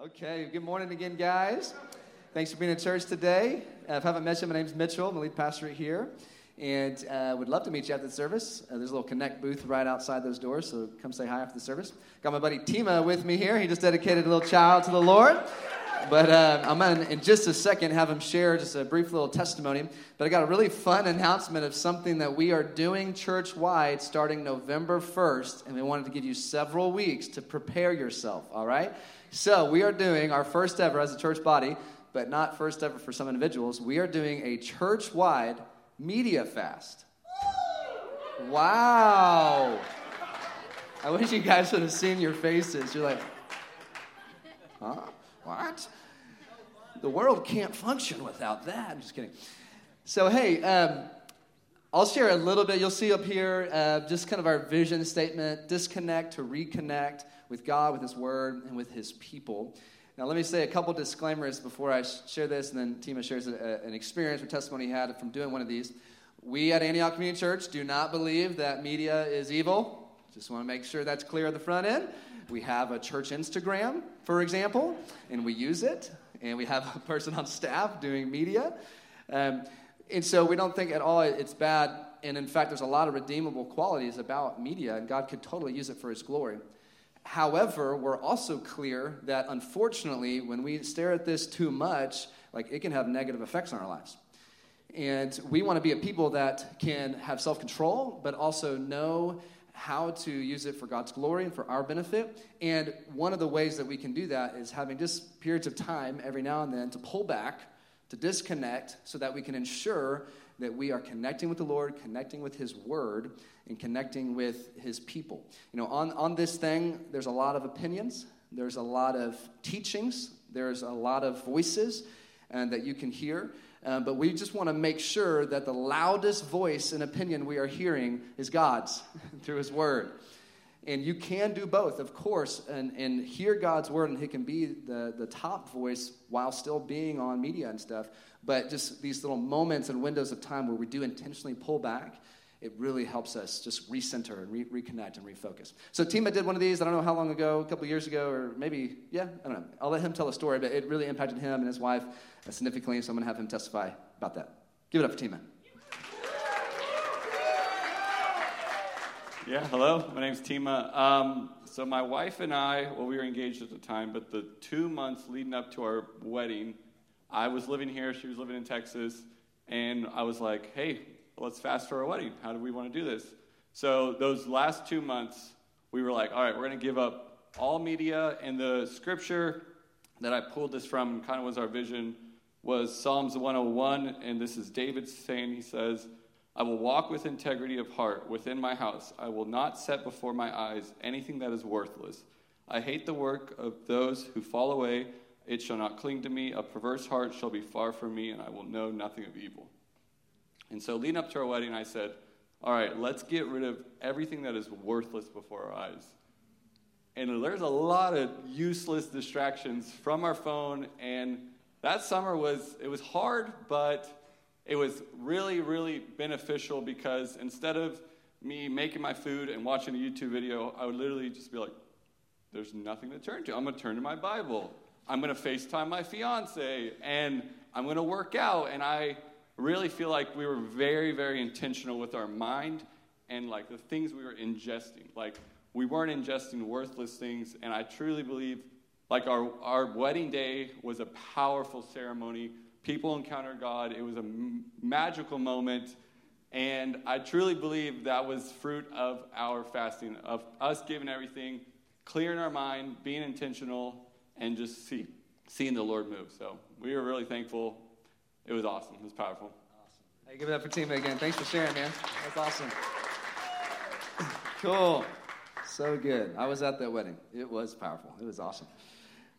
Okay, good morning again, guys. Thanks for being in church today. Uh, if I haven't met you, my name's Mitchell. I'm the lead pastor here. And uh, would love to meet you after the service. Uh, there's a little Connect booth right outside those doors, so come say hi after the service. Got my buddy Tima with me here. He just dedicated a little child to the Lord. But uh, I'm going to, in just a second, have him share just a brief little testimony. But I got a really fun announcement of something that we are doing church wide starting November 1st. And we wanted to give you several weeks to prepare yourself, all right? So we are doing our first ever as a church body, but not first ever for some individuals. We are doing a church wide media fast. Wow. I wish you guys would have seen your faces. You're like, huh? What? The world can't function without that. I'm just kidding. So, hey, um, I'll share a little bit. You'll see up here uh, just kind of our vision statement disconnect to reconnect with God, with His Word, and with His people. Now, let me say a couple disclaimers before I share this, and then Tima shares a, an experience or testimony he had from doing one of these. We at Antioch Community Church do not believe that media is evil. Just want to make sure that's clear at the front end. We have a church Instagram, for example, and we use it, and we have a person on staff doing media. Um, and so we don't think at all it's bad. And in fact, there's a lot of redeemable qualities about media, and God could totally use it for His glory. However, we're also clear that unfortunately, when we stare at this too much, like it can have negative effects on our lives. And we want to be a people that can have self control, but also know how to use it for God's glory and for our benefit. And one of the ways that we can do that is having just periods of time every now and then to pull back, to disconnect, so that we can ensure that we are connecting with the Lord, connecting with His Word, and connecting with his people. You know, on, on this thing, there's a lot of opinions, there's a lot of teachings, there's a lot of voices and uh, that you can hear. Uh, but we just want to make sure that the loudest voice and opinion we are hearing is God's through His Word. And you can do both, of course, and, and hear God's Word, and He can be the, the top voice while still being on media and stuff. But just these little moments and windows of time where we do intentionally pull back it really helps us just recenter and re- reconnect and refocus. So Tima did one of these, I don't know how long ago, a couple years ago, or maybe, yeah, I don't know. I'll let him tell a story, but it really impacted him and his wife significantly, so I'm going to have him testify about that. Give it up for Tima. Yeah, hello. My name's Tima. Um, so my wife and I, well, we were engaged at the time, but the two months leading up to our wedding, I was living here, she was living in Texas, and I was like, hey, let's fast for our wedding. How do we want to do this? So those last two months, we were like, all right, we're going to give up all media. And the scripture that I pulled this from kind of was our vision was Psalms 101. And this is David saying, he says, I will walk with integrity of heart within my house. I will not set before my eyes anything that is worthless. I hate the work of those who fall away. It shall not cling to me. A perverse heart shall be far from me, and I will know nothing of evil. And so, leading up to our wedding, I said, All right, let's get rid of everything that is worthless before our eyes. And there's a lot of useless distractions from our phone. And that summer was, it was hard, but it was really, really beneficial because instead of me making my food and watching a YouTube video, I would literally just be like, there's nothing to turn to. I'm going to turn to my Bible. I'm going to FaceTime my fiance and I'm going to work out. And I really feel like we were very, very intentional with our mind and like the things we were ingesting. Like we weren't ingesting worthless things. And I truly believe like our, our wedding day was a powerful ceremony. People encountered God. It was a m- magical moment. And I truly believe that was fruit of our fasting, of us giving everything, clearing our mind, being intentional, and just see, seeing the Lord move. So we were really thankful it was awesome. It was powerful. Awesome. Hey, give it up for Tima again. Thanks for sharing, man. That's awesome. cool. So good. I was at that wedding. It was powerful. It was awesome.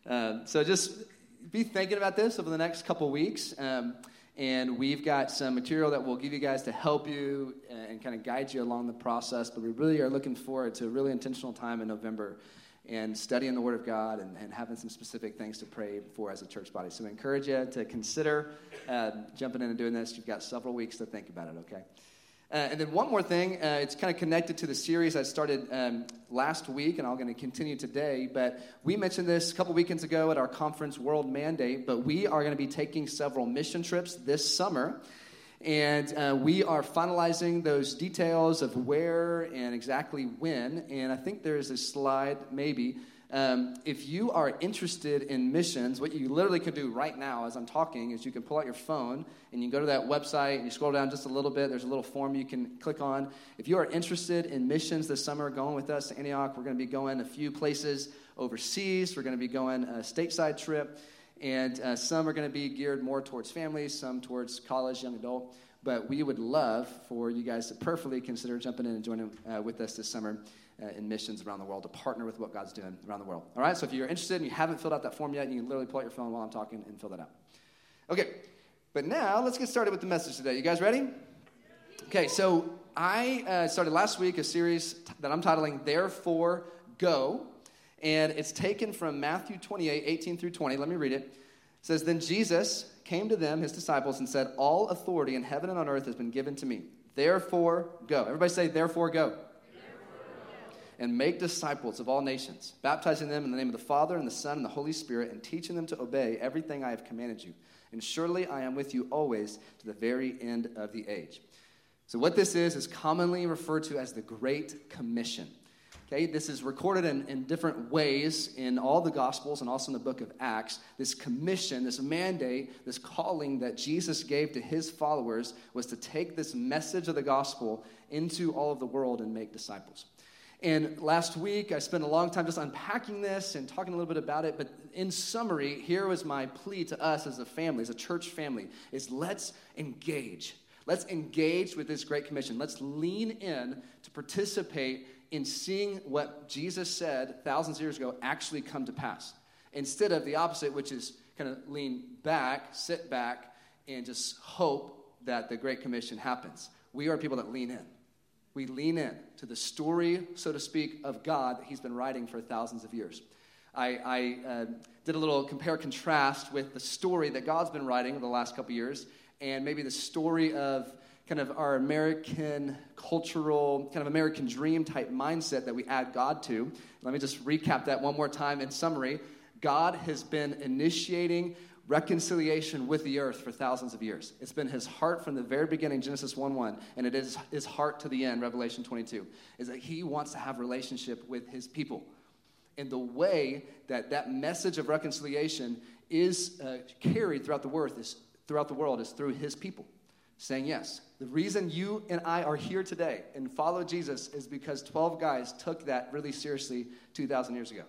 Um, so just be thinking about this over the next couple weeks. Um, and we've got some material that we'll give you guys to help you and, and kind of guide you along the process. But we really are looking forward to a really intentional time in November and studying the Word of God and, and, having some specific things to pray for as a church body. So I encourage you to consider uh, jumping in and doing this. You've got several weeks to think about it, okay? Uh, and then one more thing, uh, it's kind of connected to the series I started um, last week, and I'm going to continue today. But we mentioned this a couple weekends ago at our conference, World Mandate. But we are going to be taking several mission trips this summer. And uh, we are finalizing those details of where and exactly when. And I think there's a slide, maybe. Um, if you are interested in missions, what you literally could do right now as I'm talking is you can pull out your phone and you go to that website and you scroll down just a little bit. There's a little form you can click on. If you are interested in missions this summer, going with us to Antioch, we're going to be going a few places overseas. We're going to be going a stateside trip. And uh, some are going to be geared more towards families, some towards college, young adult. But we would love for you guys to prayerfully consider jumping in and joining uh, with us this summer uh, in missions around the world to partner with what God's doing around the world. All right, so if you're interested and you haven't filled out that form yet, you can literally pull out your phone while I'm talking and fill that out. Okay, but now let's get started with the message today. You guys ready? Okay, so I uh, started last week a series that I'm titling Therefore Go, and it's taken from Matthew 28 18 through 20. Let me read it. It says, Then Jesus came to them, his disciples, and said, All authority in heaven and on earth has been given to me. Therefore, go. Everybody say, Therefore, go and make disciples of all nations, baptizing them in the name of the Father and the Son and the Holy Spirit, and teaching them to obey everything I have commanded you. And surely I am with you always to the very end of the age. So, what this is, is commonly referred to as the Great Commission. Okay, this is recorded in, in different ways in all the Gospels and also in the book of Acts. This commission, this mandate, this calling that Jesus gave to his followers was to take this message of the gospel into all of the world and make disciples. And last week, I spent a long time just unpacking this and talking a little bit about it. But in summary, here was my plea to us as a family, as a church family, is let's engage. Let's engage with this great commission. Let's lean in to participate in seeing what Jesus said thousands of years ago actually come to pass. Instead of the opposite, which is kind of lean back, sit back, and just hope that the Great Commission happens. We are people that lean in we lean in to the story, so to speak, of God that He's been writing for thousands of years. I, I uh, did a little compare contrast with the story that God's been writing over the last couple years and maybe the story of kind of our American cultural, kind of American dream type mindset that we add God to. Let me just recap that one more time in summary. God has been initiating reconciliation with the earth for thousands of years. It's been his heart from the very beginning, Genesis 1 1, and it is his heart to the end, Revelation 22, is that he wants to have relationship with his people. And the way that that message of reconciliation is uh, carried throughout the world is throughout the world is through his people saying yes. The reason you and I are here today and follow Jesus is because 12 guys took that really seriously 2,000 years ago.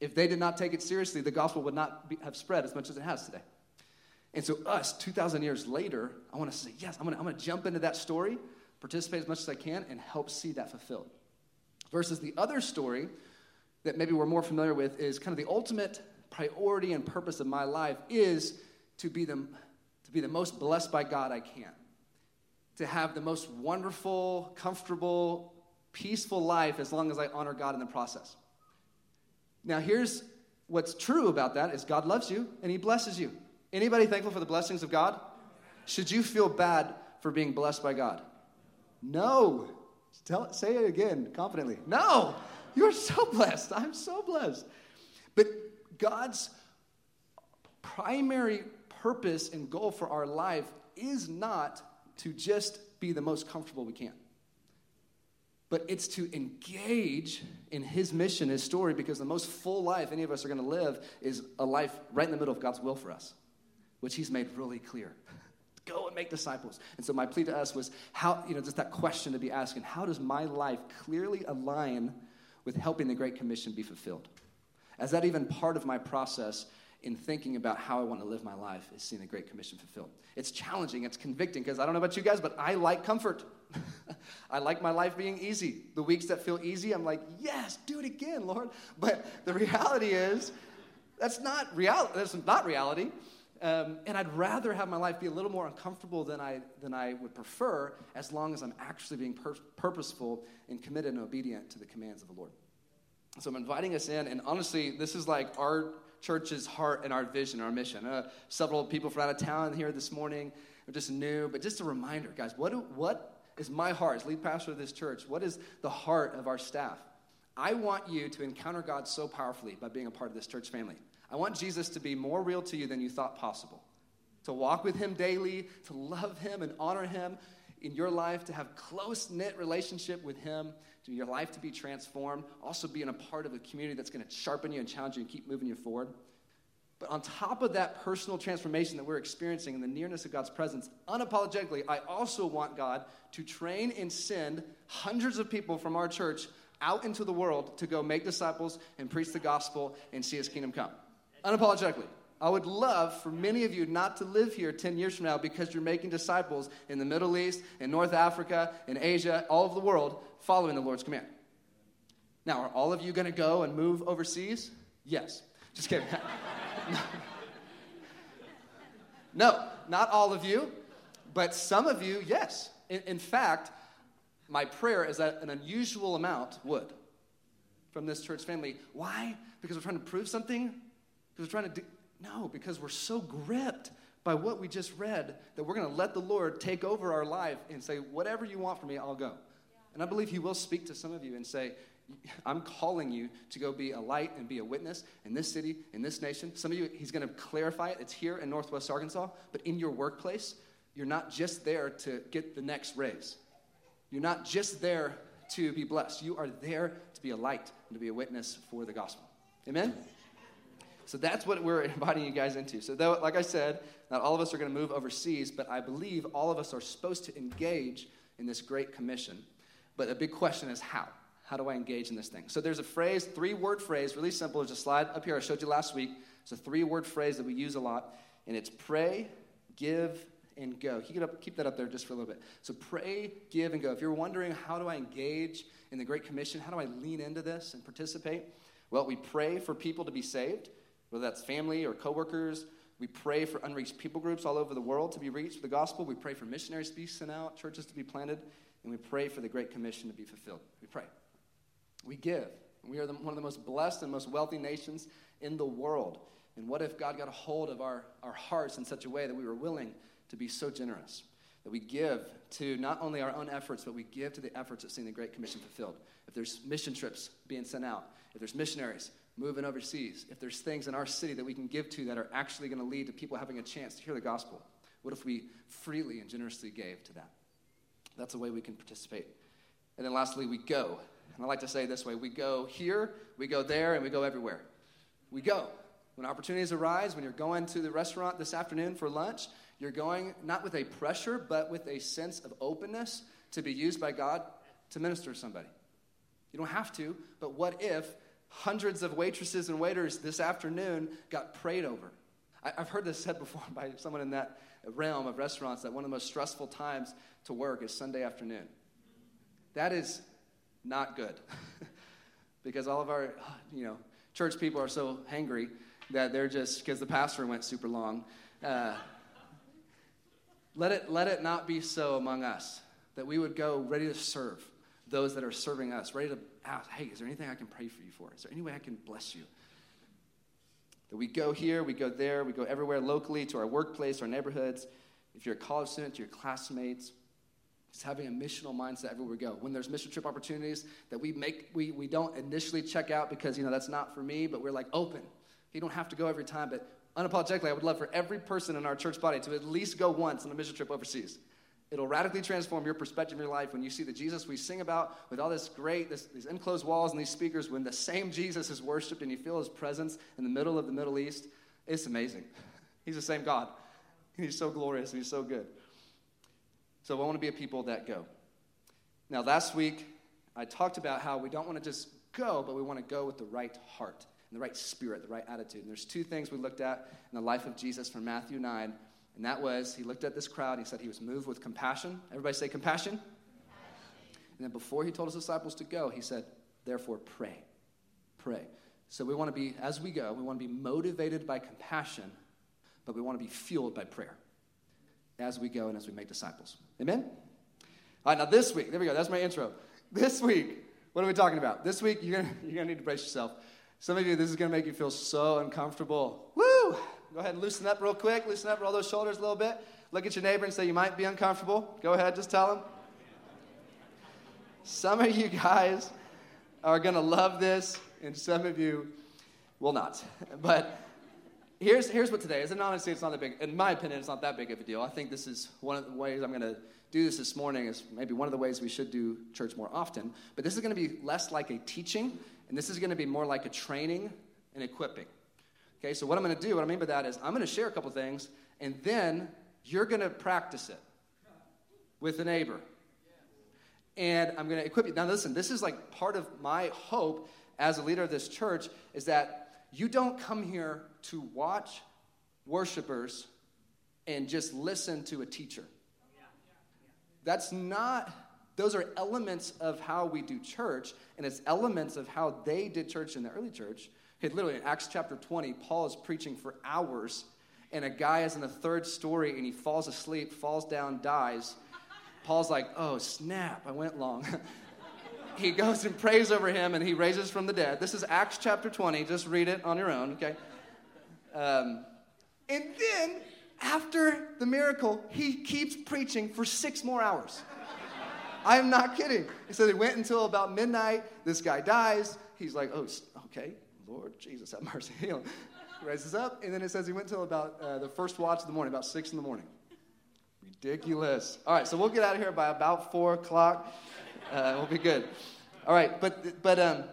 If they did not take it seriously, the gospel would not be, have spread as much as it has today. And so, us, 2,000 years later, I want to say, yes, I'm going to jump into that story, participate as much as I can, and help see that fulfilled. Versus the other story that maybe we're more familiar with is kind of the ultimate priority and purpose of my life is to be the, to be the most blessed by God I can, to have the most wonderful, comfortable, peaceful life as long as I honor God in the process. Now, here's what's true about that is God loves you and he blesses you. Anybody thankful for the blessings of God? Should you feel bad for being blessed by God? No. Tell, say it again confidently. No. You're so blessed. I'm so blessed. But God's primary purpose and goal for our life is not to just be the most comfortable we can but it's to engage in his mission, his story, because the most full life any of us are going to live is a life right in the middle of God's will for us, which he's made really clear. Go and make disciples. And so my plea to us was how, you know, just that question to be asking, how does my life clearly align with helping the Great Commission be fulfilled? Is that even part of my process in thinking about how I want to live my life is seeing the Great Commission fulfilled. It's challenging, it's convicting, because I don't know about you guys, but I like comfort. I like my life being easy. The weeks that feel easy, I'm like, yes, do it again, Lord. But the reality is, that's not reality. That's not reality. Um, and I'd rather have my life be a little more uncomfortable than I, than I would prefer, as long as I'm actually being pur- purposeful and committed and obedient to the commands of the Lord. So I'm inviting us in, and honestly, this is like our church's heart and our vision, our mission. Uh, several people from out of town here this morning. or just new, but just a reminder, guys, what, do, what is my heart as lead pastor of this church? What is the heart of our staff? I want you to encounter God so powerfully by being a part of this church family. I want Jesus to be more real to you than you thought possible. To walk with him daily, to love him and honor him in your life, to have close knit relationship with him, to your life to be transformed, also being a part of a community that's going to sharpen you and challenge you and keep moving you forward. But on top of that personal transformation that we're experiencing in the nearness of God's presence, unapologetically, I also want God to train and send hundreds of people from our church out into the world to go make disciples and preach the gospel and see his kingdom come. Unapologetically. I would love for many of you not to live here 10 years from now because you're making disciples in the Middle East, in North Africa, in Asia, all over the world, following the Lord's command. Now, are all of you going to go and move overseas? Yes. Just kidding. no, not all of you, but some of you, yes. In, in fact, my prayer is that an unusual amount would from this church family. Why? Because we're trying to prove something? Because we're trying to. No, because we're so gripped by what we just read that we're going to let the Lord take over our life and say, whatever you want from me, I'll go. And I believe He will speak to some of you and say, I'm calling you to go be a light and be a witness in this city, in this nation. Some of you, He's going to clarify it. It's here in Northwest Arkansas, but in your workplace, you're not just there to get the next raise. You're not just there to be blessed. You are there to be a light and to be a witness for the gospel. Amen? So that's what we're inviting you guys into. So, though, like I said, not all of us are going to move overseas, but I believe all of us are supposed to engage in this great commission. But a big question is how? How do I engage in this thing? So there's a phrase, three word phrase, really simple. There's a slide up here I showed you last week. It's a three word phrase that we use a lot, and it's pray, give, and go. Keep, keep that up there just for a little bit. So pray, give, and go. If you're wondering how do I engage in the Great Commission, how do I lean into this and participate? Well, we pray for people to be saved, whether that's family or coworkers. We pray for unreached people groups all over the world to be reached with the gospel. We pray for missionaries to be sent out, churches to be planted, and we pray for the Great Commission to be fulfilled. We pray. We give. We are the, one of the most blessed and most wealthy nations in the world. And what if God got a hold of our, our hearts in such a way that we were willing to be so generous? That we give to not only our own efforts, but we give to the efforts of seeing the Great Commission fulfilled. If there's mission trips being sent out, if there's missionaries moving overseas, if there's things in our city that we can give to that are actually going to lead to people having a chance to hear the gospel, what if we freely and generously gave to that? That's a way we can participate. And then lastly, we go. And I like to say this way we go here, we go there, and we go everywhere. We go. When opportunities arise, when you're going to the restaurant this afternoon for lunch, you're going not with a pressure, but with a sense of openness to be used by God to minister to somebody. You don't have to, but what if hundreds of waitresses and waiters this afternoon got prayed over? I, have heard this said before by someone in that realm of restaurants that one of the most stressful times to work is Sunday afternoon. That is not good. because all of our, you know, church people are so hangry that they're just, because the pastor went super long. Uh, let, it, let it not be so among us that we would go ready to serve those that are serving us, ready to ask, hey, is there anything I can pray for you for? Is there any way I can bless you? That we go here, we go there, we go everywhere locally to our workplace, our neighborhoods. If you're a college student, to your classmates, it's having a missional mindset everywhere we go. When there's mission trip opportunities that we make, we, we don't initially check out because, you know, that's not for me, but we're like open. You don't have to go every time, but unapologetically, I would love for every person in our church body to at least go once on a mission trip overseas. It'll radically transform your perspective in your life when you see the Jesus we sing about with all this great, this, these enclosed walls and these speakers, when the same Jesus is worshiped and you feel his presence in the middle of the Middle East. It's amazing. He's the same God. He's so glorious and he's so good. So I want to be a people that go. Now, last week, I talked about how we don't want to just go, but we want to go with the right heart and the right spirit, the right attitude. And there's two things we looked at in the life of Jesus from Matthew 9, and that was he looked at this crowd he said he was moved with compassion. Everybody say compassion. compassion. And then before he told his disciples to go, he said, therefore, pray. Pray. So we want to be, as we go, we want to be motivated by compassion, but we want to be fueled by prayer as we go and as we make disciples. Amen? All right, now this week, there we go, that's my intro. This week, what are we talking about? This week, you're gonna, you're gonna need to brace yourself. Some of you, this is gonna make you feel so uncomfortable. Woo! Go ahead and loosen up real quick. Loosen up, roll those shoulders a little bit. Look at your neighbor and say, You might be uncomfortable. Go ahead, just tell him. Some of you guys are going to love this, and some of you will not. But here's, here's what today is. And honestly, it's not that big. In my opinion, it's not that big of a deal. I think this is one of the ways I'm going to do this this morning is maybe one of the ways we should do church more often. But this is going to be less like a teaching, and this is going to be more like a training and equipping. Okay, so what I'm going to do, what I mean by that is I'm going to share a couple things, and then you're going to practice it with a neighbor. And I'm going to equip you. Now, listen, this is like part of my hope as a leader of this church is that you don't come here to watch worshipers and just listen to a teacher. That's not, those are elements of how we do church, and it's elements of how they did church in the early church. Literally, in Acts chapter 20, Paul is preaching for hours, and a guy is in the third story, and he falls asleep, falls down, dies. Paul's like, oh, snap, I went long. he goes and prays over him, and he raises from the dead. This is Acts chapter 20. Just read it on your own, okay? Um, and then after the miracle, he keeps preaching for six more hours. I am not kidding. Said it went until about midnight. This guy dies. He's like, oh, okay, Lord Jesus, have mercy. He raises up, and then it says he went till about uh, the first watch of the morning, about six in the morning. Ridiculous. All right, so we'll get out of here by about four o'clock. Uh, we'll be good. All right, but but um,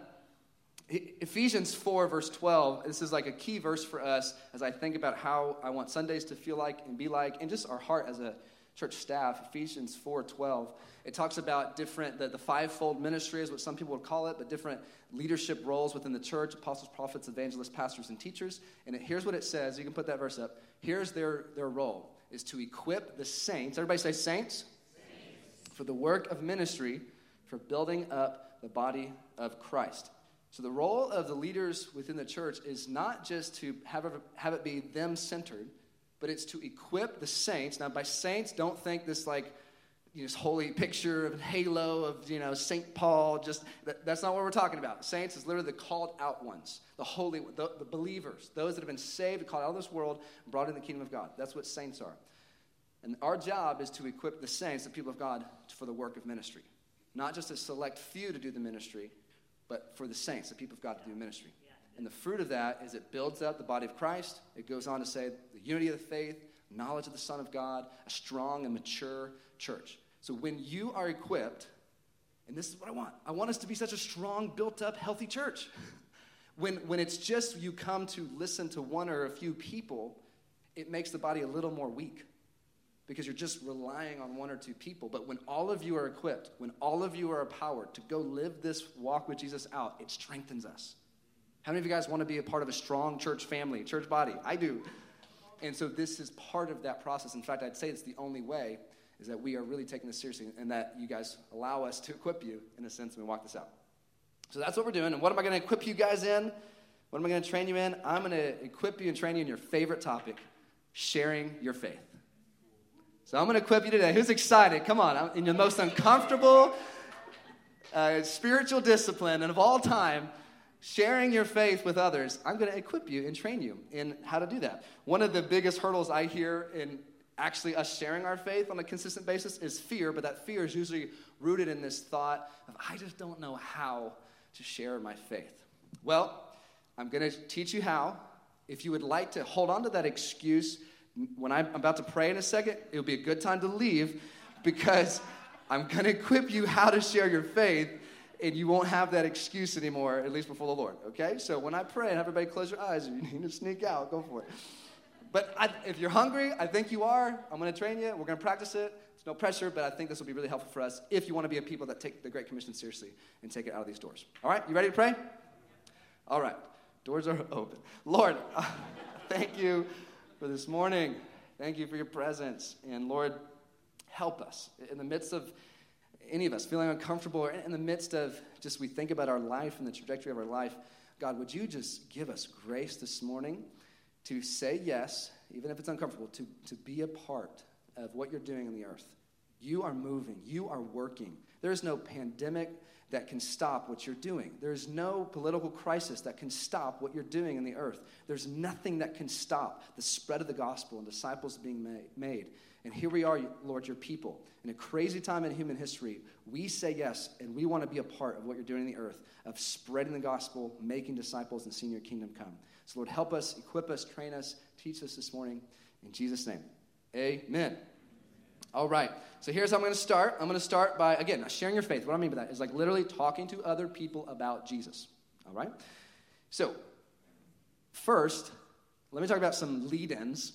Ephesians 4, verse 12, this is like a key verse for us as I think about how I want Sundays to feel like and be like, and just our heart as a church staff. Ephesians 4, 12. It talks about different, the, the fivefold ministry is what some people would call it, but different leadership roles within the church apostles, prophets, evangelists, pastors, and teachers. And it, here's what it says. You can put that verse up. Here's their, their role is to equip the saints. Everybody say saints. saints. For the work of ministry, for building up the body of Christ. So, the role of the leaders within the church is not just to have have it be them centered, but it's to equip the saints. Now, by saints, don't think this like you know, this holy picture of halo of you know Saint Paul. Just that, that's not what we're talking about. Saints is literally the called out ones, the holy, the, the believers, those that have been saved, called out of this world, and brought in the kingdom of God. That's what saints are. And our job is to equip the saints, the people of God, for the work of ministry, not just a select few to do the ministry, but for the saints, the people of God to do ministry. And the fruit of that is it builds up the body of Christ. It goes on to say the unity of the faith, knowledge of the Son of God, a strong and mature church. So when you are equipped, and this is what I want I want us to be such a strong, built up, healthy church. When, when it's just you come to listen to one or a few people, it makes the body a little more weak because you're just relying on one or two people. But when all of you are equipped, when all of you are empowered to go live this walk with Jesus out, it strengthens us. How many of you guys want to be a part of a strong church family, church body? I do. And so this is part of that process. In fact, I'd say it's the only way is that we are really taking this seriously and that you guys allow us to equip you in a sense and we walk this out. So that's what we're doing. And what am I going to equip you guys in? What am I going to train you in? I'm going to equip you and train you in your favorite topic, sharing your faith. So I'm going to equip you today. Who's excited? Come on. in the most uncomfortable uh, spiritual discipline and of all time, sharing your faith with others. I'm going to equip you and train you in how to do that. One of the biggest hurdles I hear in actually us sharing our faith on a consistent basis is fear, but that fear is usually rooted in this thought of, I just don't know how to share my faith. Well, I'm going to teach you how. If you would like to hold on to that excuse, when I'm about to pray in a second, it'll be a good time to leave because I'm going to equip you how to share your faith and you won't have that excuse anymore, at least before the Lord, okay? So when I pray and everybody close your eyes, if you need to sneak out, go for it. But I, if you're hungry, I think you are. I'm going to train you. We're going to practice it. There's no pressure, but I think this will be really helpful for us if you want to be a people that take the Great Commission seriously and take it out of these doors. All right, you ready to pray? All right, doors are open. Lord, thank you for this morning. Thank you for your presence. And Lord, help us in the midst of any of us feeling uncomfortable or in the midst of just we think about our life and the trajectory of our life. God, would you just give us grace this morning to say yes, even if it's uncomfortable, to, to be a part of what you're doing in the earth. You are moving, you are working. There is no pandemic that can stop what you're doing. There's no political crisis that can stop what you're doing in the earth. There's nothing that can stop the spread of the gospel and disciples being made. And here we are, Lord, your people. In a crazy time in human history, we say yes, and we want to be a part of what you're doing in the earth, of spreading the gospel, making disciples, and seeing your kingdom come. So, Lord, help us, equip us, train us, teach us this morning. In Jesus' name, amen. All right. So here's how I'm going to start. I'm going to start by, again, sharing your faith. What I mean by that is like literally talking to other people about Jesus. All right? So, first, let me talk about some lead ins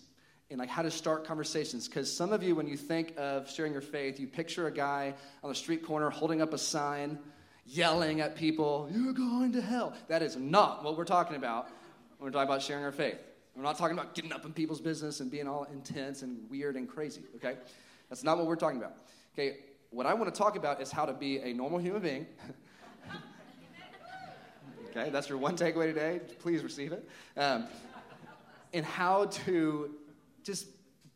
and like how to start conversations. Because some of you, when you think of sharing your faith, you picture a guy on the street corner holding up a sign, yelling at people, You're going to hell. That is not what we're talking about when we're talking about sharing our faith. We're not talking about getting up in people's business and being all intense and weird and crazy, okay? That's not what we're talking about. Okay, what I want to talk about is how to be a normal human being. okay, that's your one takeaway today. Please receive it. Um, and how to just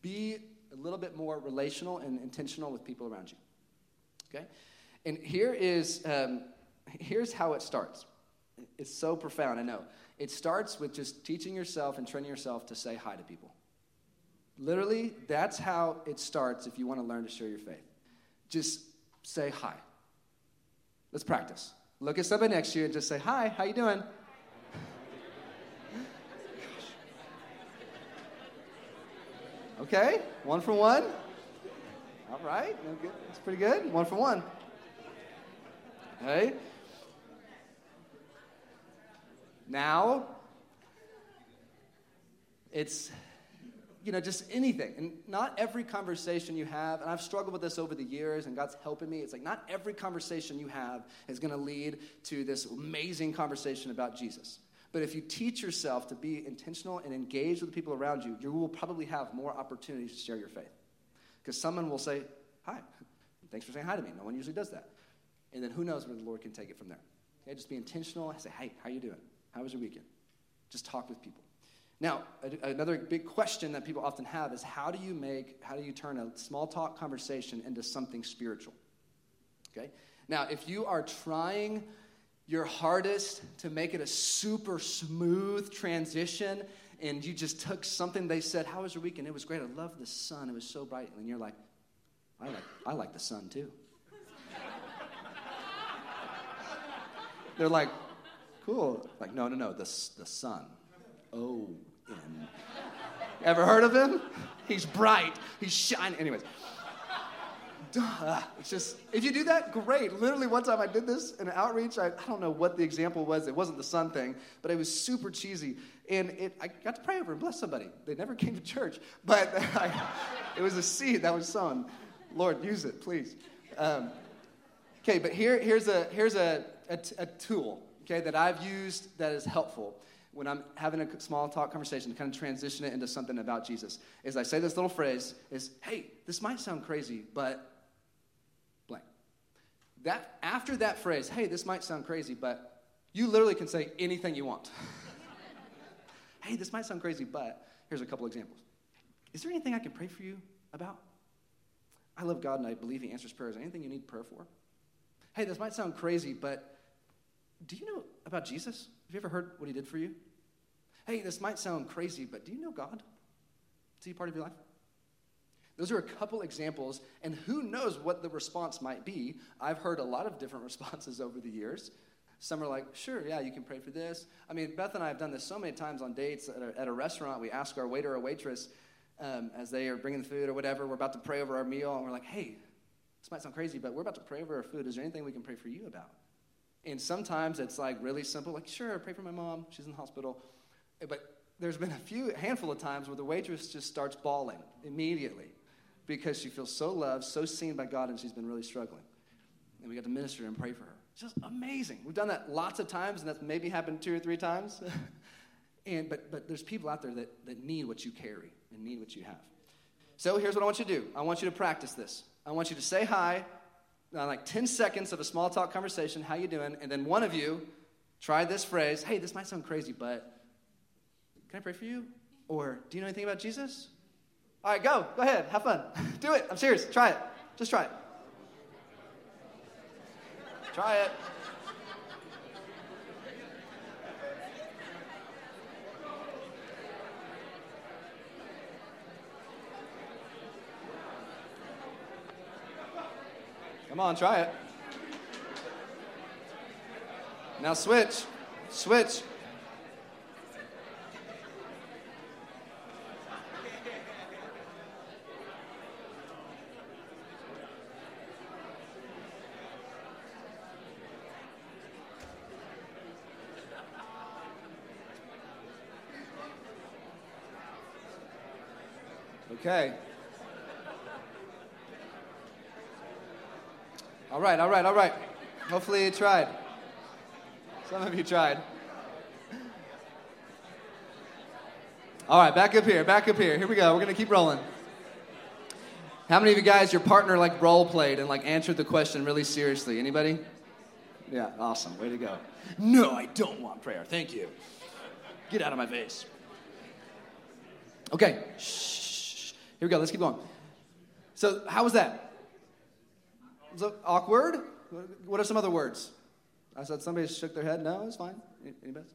be a little bit more relational and intentional with people around you. Okay? And here is um, here's how it starts. It's so profound, I know. It starts with just teaching yourself and training yourself to say hi to people. Literally, that's how it starts if you want to learn to share your faith. Just say hi. Let's practice. Look at somebody next to you and just say, Hi, how you doing? Okay, one for one. All right, that's pretty good. One for one. Okay. Now, it's you know, just anything. And not every conversation you have, and I've struggled with this over the years, and God's helping me. It's like not every conversation you have is going to lead to this amazing conversation about Jesus. But if you teach yourself to be intentional and engage with the people around you, you will probably have more opportunities to share your faith. Because someone will say, Hi, thanks for saying hi to me. No one usually does that. And then who knows where the Lord can take it from there. Okay, just be intentional. Say, Hey, how you doing? How was your weekend? Just talk with people. Now, another big question that people often have is how do you make, how do you turn a small talk conversation into something spiritual? Okay? Now, if you are trying your hardest to make it a super smooth transition and you just took something they said, How was your weekend? It was great. I love the sun. It was so bright. And you're like, I like, I like the sun too. They're like, Cool. Like, no, no, no, the, the sun. Oh, in. Ever heard of him? He's bright. He's shining. Anyways. Duh. It's just, if you do that, great. Literally, one time I did this in an outreach. I, I don't know what the example was. It wasn't the sun thing, but it was super cheesy. And it, I got to pray over and bless somebody. They never came to church, but I, it was a seed that was sown. Lord, use it, please. Um, okay, but here, here's, a, here's a, a, a tool okay, that I've used that is helpful when I'm having a small talk conversation to kind of transition it into something about Jesus is I say this little phrase is, hey, this might sound crazy, but. That after that phrase, hey, this might sound crazy, but you literally can say anything you want. hey, this might sound crazy, but here's a couple examples. Is there anything I can pray for you about? I love God and I believe He answers prayers. Anything you need prayer for? Hey, this might sound crazy, but do you know about Jesus? Have you ever heard what he did for you? Hey, this might sound crazy, but do you know God? Is he part of your life? Those are a couple examples, and who knows what the response might be. I've heard a lot of different responses over the years. Some are like, sure, yeah, you can pray for this. I mean, Beth and I have done this so many times on dates at a, at a restaurant. We ask our waiter or waitress um, as they are bringing the food or whatever, we're about to pray over our meal, and we're like, hey, this might sound crazy, but we're about to pray over our food. Is there anything we can pray for you about? And sometimes it's like really simple, like, sure, pray for my mom. She's in the hospital. But there's been a few, handful of times where the waitress just starts bawling immediately because she feels so loved, so seen by God, and she's been really struggling. And we got to minister and pray for her. It's just amazing. We've done that lots of times, and that's maybe happened two or three times. and, but, but there's people out there that, that need what you carry and need what you have. So here's what I want you to do I want you to practice this. I want you to say hi uh, like 10 seconds of a small talk conversation, how you doing? And then one of you try this phrase, hey, this might sound crazy, but can I pray for you? Or do you know anything about Jesus? All right, go. Go ahead. Have fun. Do it. I'm serious. Try it. Just try it. Try it. Come on, try it. Now switch. Switch. Okay. All right, all right, all right. Hopefully you tried. Some of you tried. All right, back up here, back up here. Here we go. We're going to keep rolling. How many of you guys, your partner like role played and like answered the question really seriously? Anybody? Yeah, awesome. Way to go. No, I don't want prayer. Thank you. Get out of my face. Okay. Shh. Here we go. Let's keep going. So, how was that? Was it awkward? What are some other words? I said somebody shook their head. No, it's fine. Anybody?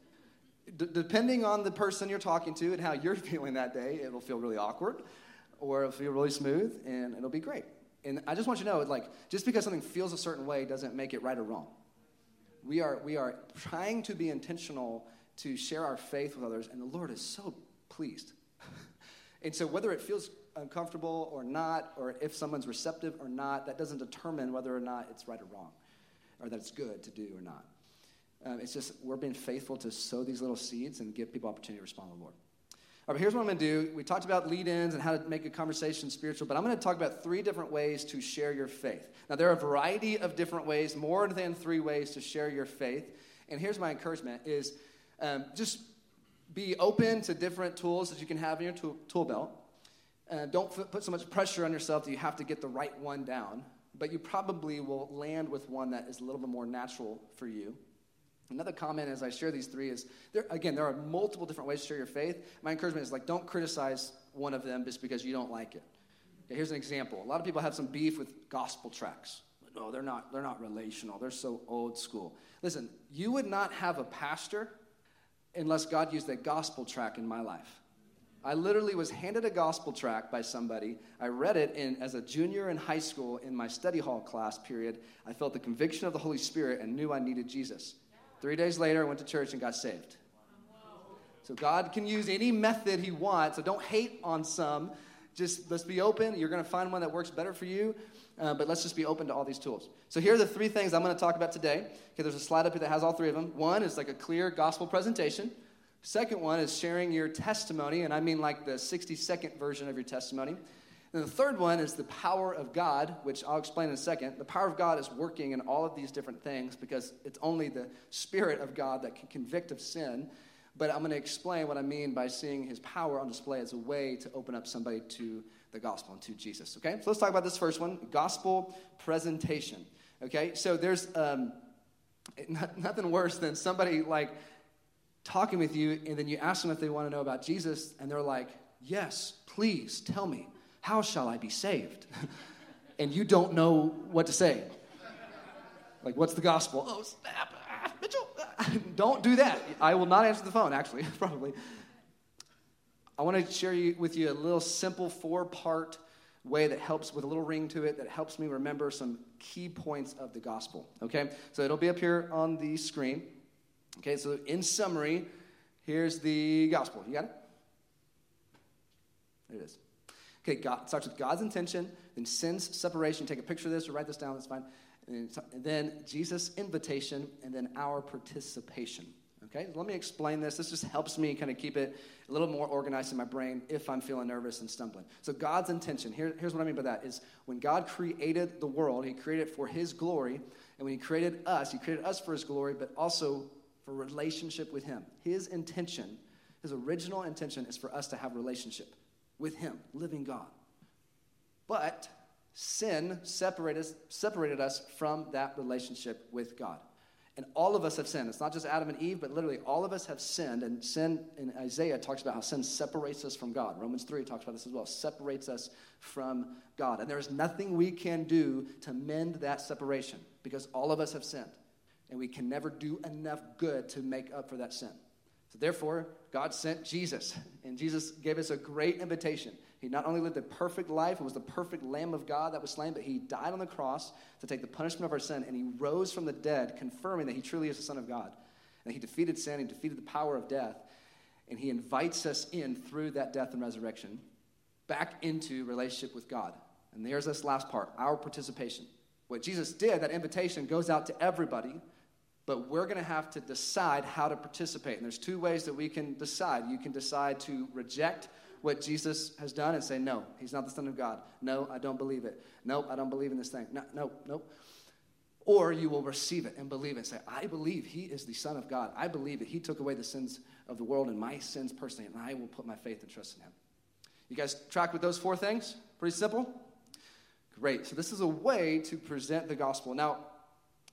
D- depending on the person you're talking to and how you're feeling that day, it'll feel really awkward, or it'll feel really smooth, and it'll be great. And I just want you to know, like, just because something feels a certain way doesn't make it right or wrong. We are we are trying to be intentional to share our faith with others, and the Lord is so pleased. and so, whether it feels uncomfortable or not, or if someone's receptive or not, that doesn't determine whether or not it's right or wrong, or that it's good to do or not. Um, it's just we're being faithful to sow these little seeds and give people opportunity to respond to the Lord. All right, here's what I'm going to do. We talked about lead ins and how to make a conversation spiritual, but I'm going to talk about three different ways to share your faith. Now, there are a variety of different ways, more than three ways to share your faith. And here's my encouragement is um, just be open to different tools that you can have in your tool, tool belt. Uh, don't f- put so much pressure on yourself that you have to get the right one down, but you probably will land with one that is a little bit more natural for you. Another comment as I share these three is there, again, there are multiple different ways to share your faith. My encouragement is like, don't criticize one of them just because you don't like it. Okay, here's an example. A lot of people have some beef with gospel tracts. No, they're not, they're not relational. They're so old school. Listen, you would not have a pastor unless God used a gospel tract in my life. I literally was handed a gospel tract by somebody. I read it in, as a junior in high school in my study hall class period. I felt the conviction of the Holy Spirit and knew I needed Jesus. Three days later, I went to church and got saved. So God can use any method He wants. So don't hate on some. Just let's be open. You're going to find one that works better for you. Uh, but let's just be open to all these tools. So here are the three things I'm going to talk about today. Okay, there's a slide up here that has all three of them. One is like a clear gospel presentation. Second one is sharing your testimony, and I mean like the 60 second version of your testimony. And the third one is the power of God, which I'll explain in a second. The power of God is working in all of these different things because it's only the Spirit of God that can convict of sin. But I'm going to explain what I mean by seeing his power on display as a way to open up somebody to the gospel and to Jesus. Okay? So let's talk about this first one gospel presentation. Okay? So there's um, nothing worse than somebody like talking with you, and then you ask them if they want to know about Jesus, and they're like, Yes, please tell me. How shall I be saved? and you don't know what to say. Like, what's the gospel? Oh, snap. Ah, Mitchell. don't do that. I will not answer the phone, actually, probably. I want to share you, with you a little simple four part way that helps with a little ring to it that helps me remember some key points of the gospel. Okay? So it'll be up here on the screen. Okay, so in summary, here's the gospel. You got it? There it is. Okay, God starts with God's intention, then sin's separation. Take a picture of this or write this down, that's fine. And then Jesus' invitation, and then our participation. Okay, let me explain this. This just helps me kind of keep it a little more organized in my brain if I'm feeling nervous and stumbling. So, God's intention, here, here's what I mean by that is when God created the world, He created it for His glory. And when He created us, He created us for His glory, but also for relationship with Him. His intention, His original intention, is for us to have relationship with Him, living God. But sin separated us, separated us from that relationship with God. And all of us have sinned. It's not just Adam and Eve, but literally all of us have sinned. And sin in Isaiah talks about how sin separates us from God. Romans 3 talks about this as well, separates us from God. And there is nothing we can do to mend that separation because all of us have sinned. And we can never do enough good to make up for that sin. So therefore, God sent Jesus. And Jesus gave us a great invitation. He not only lived a perfect life, it was the perfect Lamb of God that was slain, but he died on the cross to take the punishment of our sin, and he rose from the dead, confirming that he truly is the Son of God. And he defeated sin, he defeated the power of death, and he invites us in through that death and resurrection back into relationship with God. And there's this last part our participation. What Jesus did, that invitation goes out to everybody, but we're going to have to decide how to participate. And there's two ways that we can decide. You can decide to reject what Jesus has done and say, no, he's not the Son of God. No, I don't believe it. Nope, I don't believe in this thing. No, no, nope. Or you will receive it and believe it and say, I believe he is the Son of God. I believe that he took away the sins of the world and my sins personally, and I will put my faith and trust in him. You guys track with those four things? Pretty simple? Great. So, this is a way to present the gospel. Now,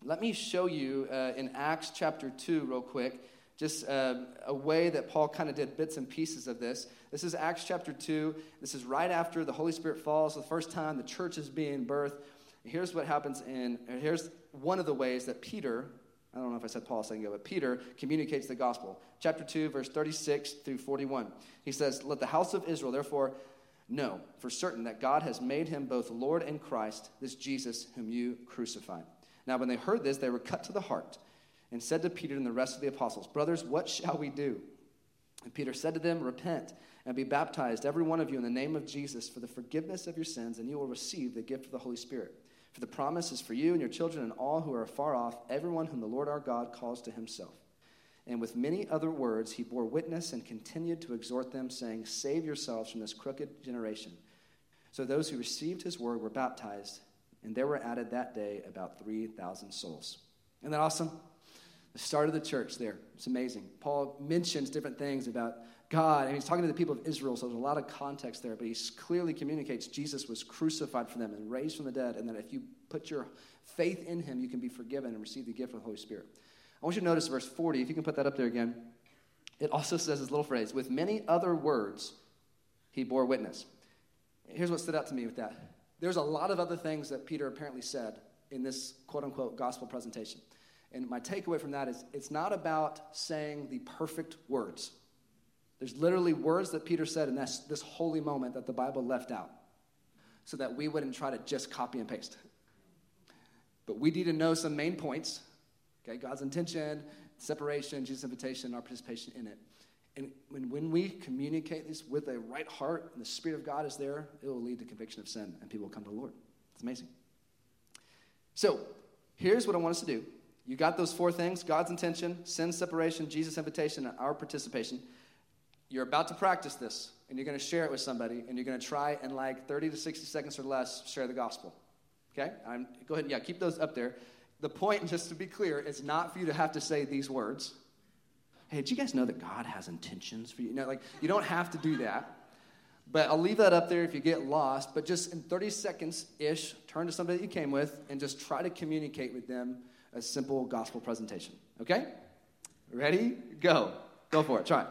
let me show you uh, in Acts chapter 2, real quick, just uh, a way that Paul kind of did bits and pieces of this. This is Acts chapter 2. This is right after the Holy Spirit falls, the first time the church is being birthed. Here's what happens in, here's one of the ways that Peter, I don't know if I said Paul a second ago, but Peter communicates the gospel. Chapter 2, verse 36 through 41. He says, Let the house of Israel therefore know for certain that God has made him both Lord and Christ, this Jesus whom you crucified. Now, when they heard this, they were cut to the heart and said to Peter and the rest of the apostles, Brothers, what shall we do? And Peter said to them, Repent and be baptized, every one of you, in the name of Jesus for the forgiveness of your sins, and you will receive the gift of the Holy Spirit. For the promise is for you and your children and all who are far off, everyone whom the Lord our God calls to himself. And with many other words, he bore witness and continued to exhort them, saying, Save yourselves from this crooked generation. So those who received his word were baptized, and there were added that day about 3,000 souls. Isn't that awesome? the start of the church there. It's amazing. Paul mentions different things about God, and he's talking to the people of Israel, so there's a lot of context there, but he clearly communicates Jesus was crucified for them and raised from the dead, and that if you put your faith in him, you can be forgiven and receive the gift of the Holy Spirit. I want you to notice verse 40, if you can put that up there again. It also says this little phrase, with many other words, he bore witness. Here's what stood out to me with that. There's a lot of other things that Peter apparently said in this quote unquote gospel presentation. And my takeaway from that is it's not about saying the perfect words. There's literally words that Peter said in this, this holy moment that the Bible left out so that we wouldn't try to just copy and paste. But we need to know some main points okay, God's intention, separation, Jesus' invitation, our participation in it. And when, when we communicate this with a right heart and the Spirit of God is there, it will lead to conviction of sin and people will come to the Lord. It's amazing. So, here's what I want us to do you got those four things God's intention, sin separation, Jesus' invitation, and our participation. You're about to practice this, and you're going to share it with somebody, and you're going to try in like 30 to 60 seconds or less share the gospel. Okay? I'm, go ahead, yeah, keep those up there. The point, just to be clear, is not for you to have to say these words. Hey, did you guys know that God has intentions for you? No, like, you don't have to do that. But I'll leave that up there if you get lost. But just in 30 seconds ish, turn to somebody that you came with and just try to communicate with them a simple gospel presentation. Okay? Ready? Go. Go for it. Try it.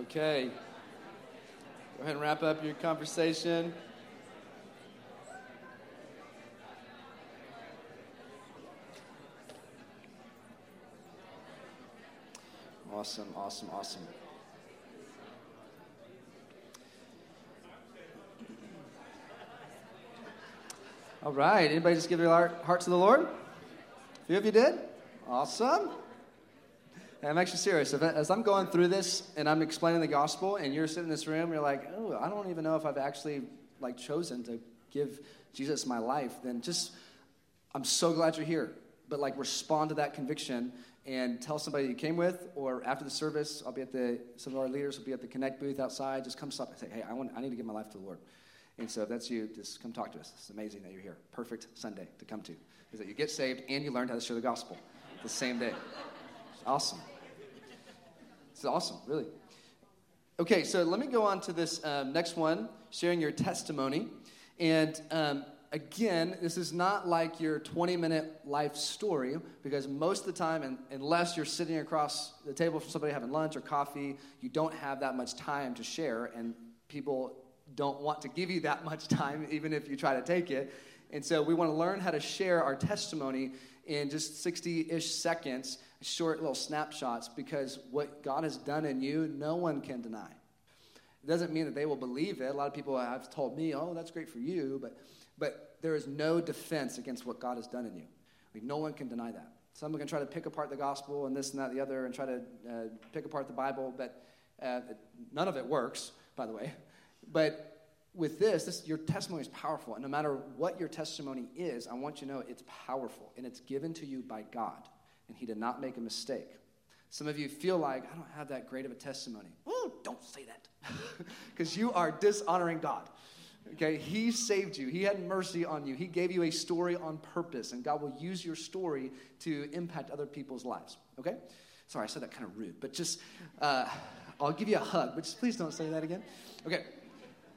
Okay. Go ahead and wrap up your conversation. Awesome, awesome, awesome. All right. Anybody just give their heart, to the Lord? A few of you did? Awesome. I'm actually serious. If, as I'm going through this and I'm explaining the gospel, and you're sitting in this room, you're like, "Oh, I don't even know if I've actually like chosen to give Jesus my life." Then just, I'm so glad you're here. But like, respond to that conviction and tell somebody you came with, or after the service, I'll be at the. Some of our leaders will be at the Connect booth outside. Just come stop and say, "Hey, I want, I need to give my life to the Lord." And so if that's you, just come talk to us. It's amazing that you're here. Perfect Sunday to come to. Is that you get saved and you learn how to share the gospel the same day. Awesome. It's awesome, really. Okay, so let me go on to this um, next one, sharing your testimony. And um, again, this is not like your 20 minute life story, because most of the time, and, unless you're sitting across the table from somebody having lunch or coffee, you don't have that much time to share, and people don't want to give you that much time, even if you try to take it. And so we want to learn how to share our testimony in just 60 ish seconds, short little snapshots, because what God has done in you, no one can deny. It doesn't mean that they will believe it. A lot of people have told me, oh, that's great for you, but, but there is no defense against what God has done in you. Like, no one can deny that. Some can try to pick apart the gospel and this and that, the other, and try to uh, pick apart the Bible, but uh, none of it works, by the way. But with this, this, your testimony is powerful. And no matter what your testimony is, I want you to know it's powerful and it's given to you by God. And He did not make a mistake. Some of you feel like, I don't have that great of a testimony. Well, don't say that. Because you are dishonoring God. Okay, He saved you. He had mercy on you. He gave you a story on purpose. And God will use your story to impact other people's lives. Okay? Sorry, I said that kind of rude, but just, uh, I'll give you a hug, but just please don't say that again. Okay.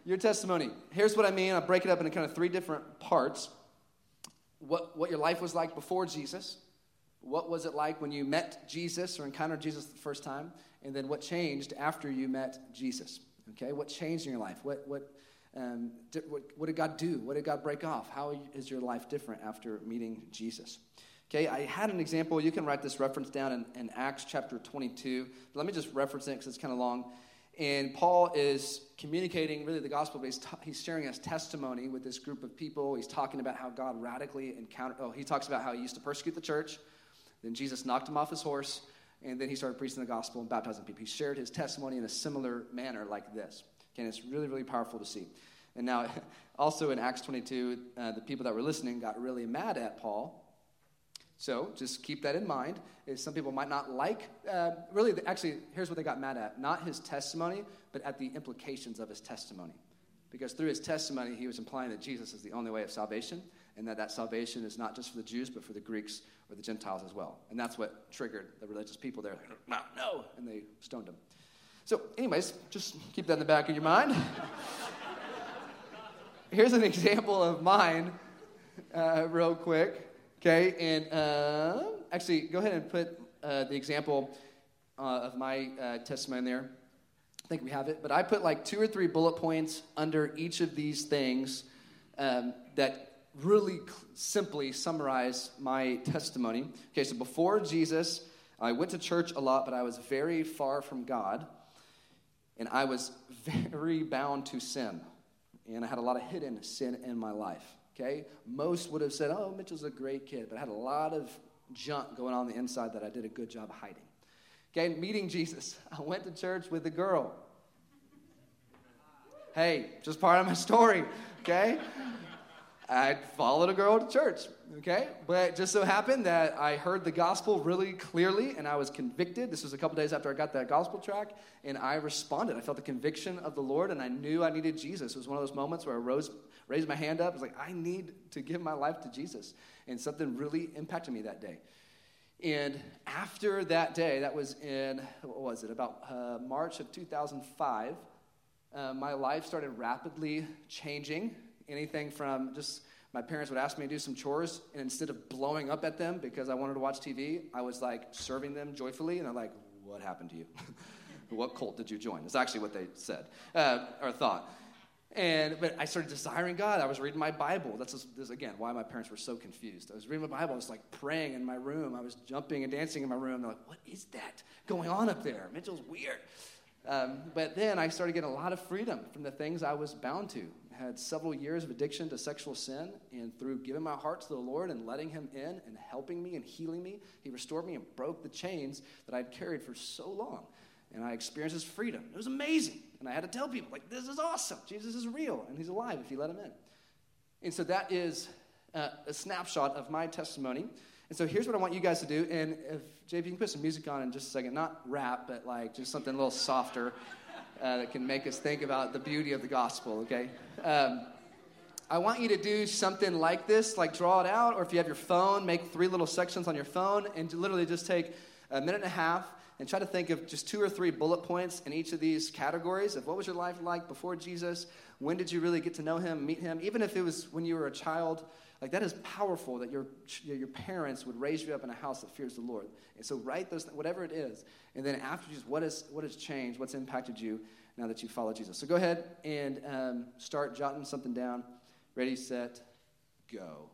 Your testimony. Here's what I mean. I'll break it up into kind of three different parts. What, what your life was like before Jesus. What was it like when you met Jesus or encountered Jesus the first time? And then what changed after you met Jesus? Okay, what changed in your life? What, what, um, did, what, what did God do? What did God break off? How is your life different after meeting Jesus? Okay, I had an example. You can write this reference down in, in Acts chapter 22. But let me just reference it because it's kind of long. And Paul is communicating really the gospel, but he's, t- he's sharing his testimony with this group of people. He's talking about how God radically encountered, oh, he talks about how he used to persecute the church. Then Jesus knocked him off his horse, and then he started preaching the gospel and baptizing people. He shared his testimony in a similar manner like this. Okay, and it's really, really powerful to see. And now, also in Acts 22, uh, the people that were listening got really mad at Paul so just keep that in mind. Is some people might not like, uh, really, actually, here's what they got mad at not his testimony, but at the implications of his testimony. Because through his testimony, he was implying that Jesus is the only way of salvation, and that that salvation is not just for the Jews, but for the Greeks or the Gentiles as well. And that's what triggered the religious people there. no, no, and they stoned him. So, anyways, just keep that in the back of your mind. Here's an example of mine, uh, real quick. Okay, and uh, actually, go ahead and put uh, the example uh, of my uh, testimony there. I think we have it, but I put like two or three bullet points under each of these things um, that really simply summarize my testimony. Okay, so before Jesus, I went to church a lot, but I was very far from God, and I was very bound to sin, and I had a lot of hidden sin in my life. Okay? Most would have said, oh, Mitchell's a great kid, but I had a lot of junk going on the inside that I did a good job hiding. Okay, meeting Jesus. I went to church with a girl. Hey, just part of my story, okay? I followed a girl to church, okay? But just so happened that I heard the gospel really clearly and I was convicted. This was a couple days after I got that gospel tract, and I responded. I felt the conviction of the Lord and I knew I needed Jesus. It was one of those moments where I rose, raised my hand up. I was like, I need to give my life to Jesus. And something really impacted me that day. And after that day, that was in, what was it, about uh, March of 2005, uh, my life started rapidly changing anything from just my parents would ask me to do some chores, and instead of blowing up at them because I wanted to watch TV, I was like serving them joyfully, and they're like, What happened to you? What cult did you join? It's actually what they said uh, or thought. And but I started desiring God. I was reading my Bible. That's just, this, again why my parents were so confused. I was reading my Bible. I was like praying in my room. I was jumping and dancing in my room. They're like, "What is that going on up there?" Mitchell's weird. Um, but then I started getting a lot of freedom from the things I was bound to. Had several years of addiction to sexual sin, and through giving my heart to the Lord and letting Him in and helping me and healing me, He restored me and broke the chains that I'd carried for so long. And I experienced His freedom. It was amazing. And I had to tell people, like, this is awesome. Jesus is real, and he's alive if you let him in. And so that is uh, a snapshot of my testimony. And so here's what I want you guys to do. And if, JP, you can put some music on in just a second. Not rap, but like just something a little softer uh, that can make us think about the beauty of the gospel, okay? Um, I want you to do something like this, like draw it out, or if you have your phone, make three little sections on your phone and literally just take a minute and a half and try to think of just two or three bullet points in each of these categories of what was your life like before Jesus? When did you really get to know him, meet him? Even if it was when you were a child, like that is powerful that your, your parents would raise you up in a house that fears the Lord. And so write those, whatever it is. And then after Jesus, what, is, what has changed? What's impacted you now that you follow Jesus? So go ahead and um, start jotting something down. Ready, set, go.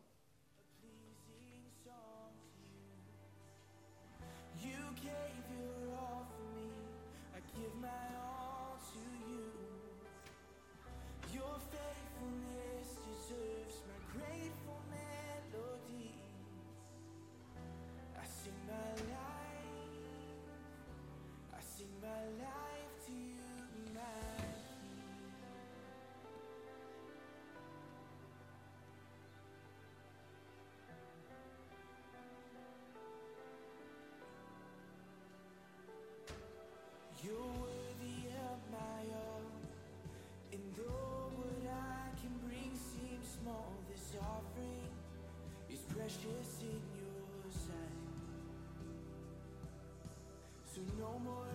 more.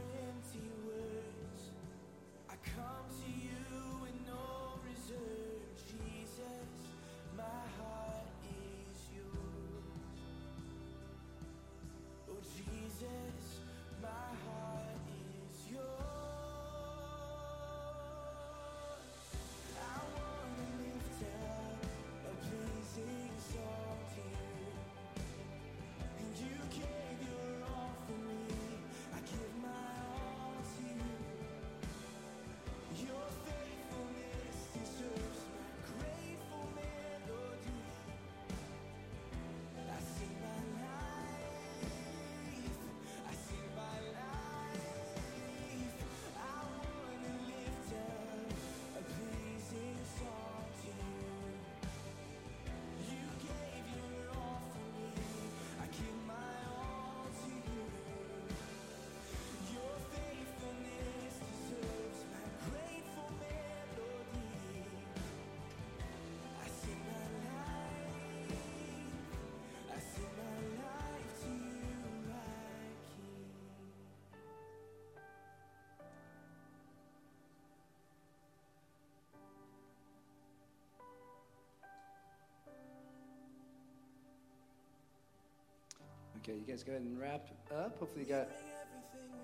Okay, you guys go ahead and wrap up. Hopefully, you got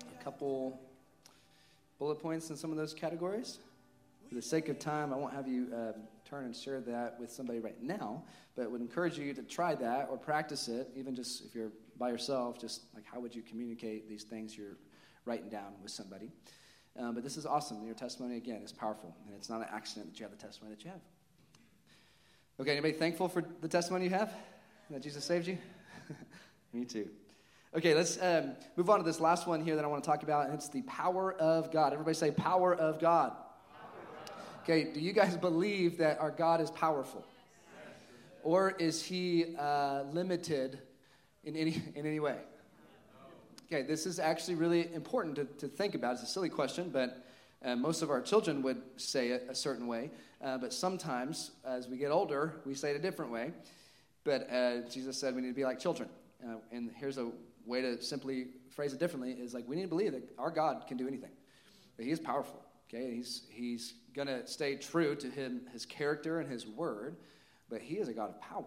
a couple bullet points in some of those categories. For the sake of time, I won't have you uh, turn and share that with somebody right now, but would encourage you to try that or practice it, even just if you're by yourself, just like how would you communicate these things you're writing down with somebody. Um, but this is awesome. Your testimony, again, is powerful, and it's not an accident that you have the testimony that you have. Okay, anybody thankful for the testimony you have? That Jesus saved you? Me too. Okay, let's um, move on to this last one here that I want to talk about, and it's the power of God. Everybody say, power of God. Okay, do you guys believe that our God is powerful? Or is he uh, limited in any, in any way? Okay, this is actually really important to, to think about. It's a silly question, but uh, most of our children would say it a certain way. Uh, but sometimes, as we get older, we say it a different way. But uh, Jesus said we need to be like children. Uh, and here's a way to simply phrase it differently is like we need to believe that our God can do anything. That he is powerful. Okay, he's he's gonna stay true to him, his character and his word, but he is a God of power.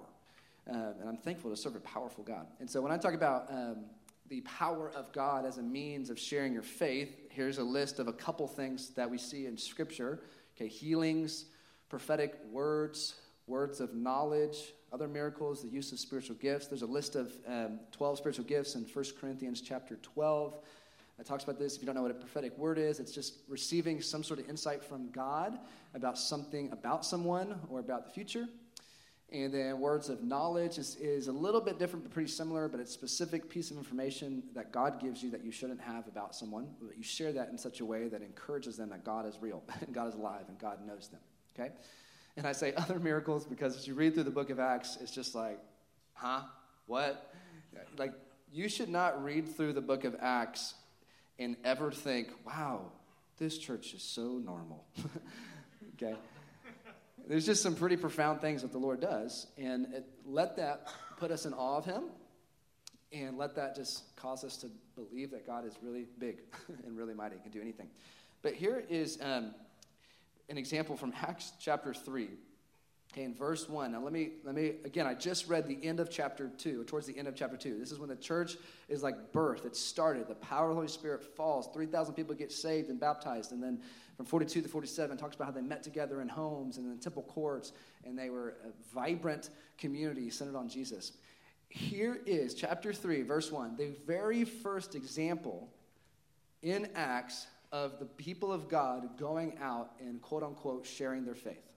Um, and I'm thankful to serve a powerful God. And so when I talk about um, the power of God as a means of sharing your faith, here's a list of a couple things that we see in Scripture. Okay, healings, prophetic words, words of knowledge, other miracles, the use of spiritual gifts. There's a list of um, 12 spiritual gifts in 1 Corinthians chapter 12. It talks about this. If you don't know what a prophetic word is, it's just receiving some sort of insight from God about something about someone or about the future. And then words of knowledge is, is a little bit different, but pretty similar, but it's specific piece of information that God gives you that you shouldn't have about someone. But you share that in such a way that encourages them that God is real, and God is alive, and God knows them. Okay? And I say other miracles because as you read through the book of Acts, it's just like, huh? What? Like, you should not read through the book of Acts and ever think, wow, this church is so normal. okay? There's just some pretty profound things that the Lord does. And it, let that put us in awe of Him. And let that just cause us to believe that God is really big and really mighty, and can do anything. But here is um, an example from Acts chapter 3. Okay, in verse 1. Now let me let me again, I just read the end of chapter 2, towards the end of chapter 2. This is when the church is like birth. It started. The power of the Holy Spirit falls. 3,000 people get saved and baptized. And then from 42 to 47 talks about how they met together in homes and in temple courts and they were a vibrant community centered on Jesus. Here is chapter 3, verse 1, the very first example in Acts of the people of God going out and quote unquote sharing their faith.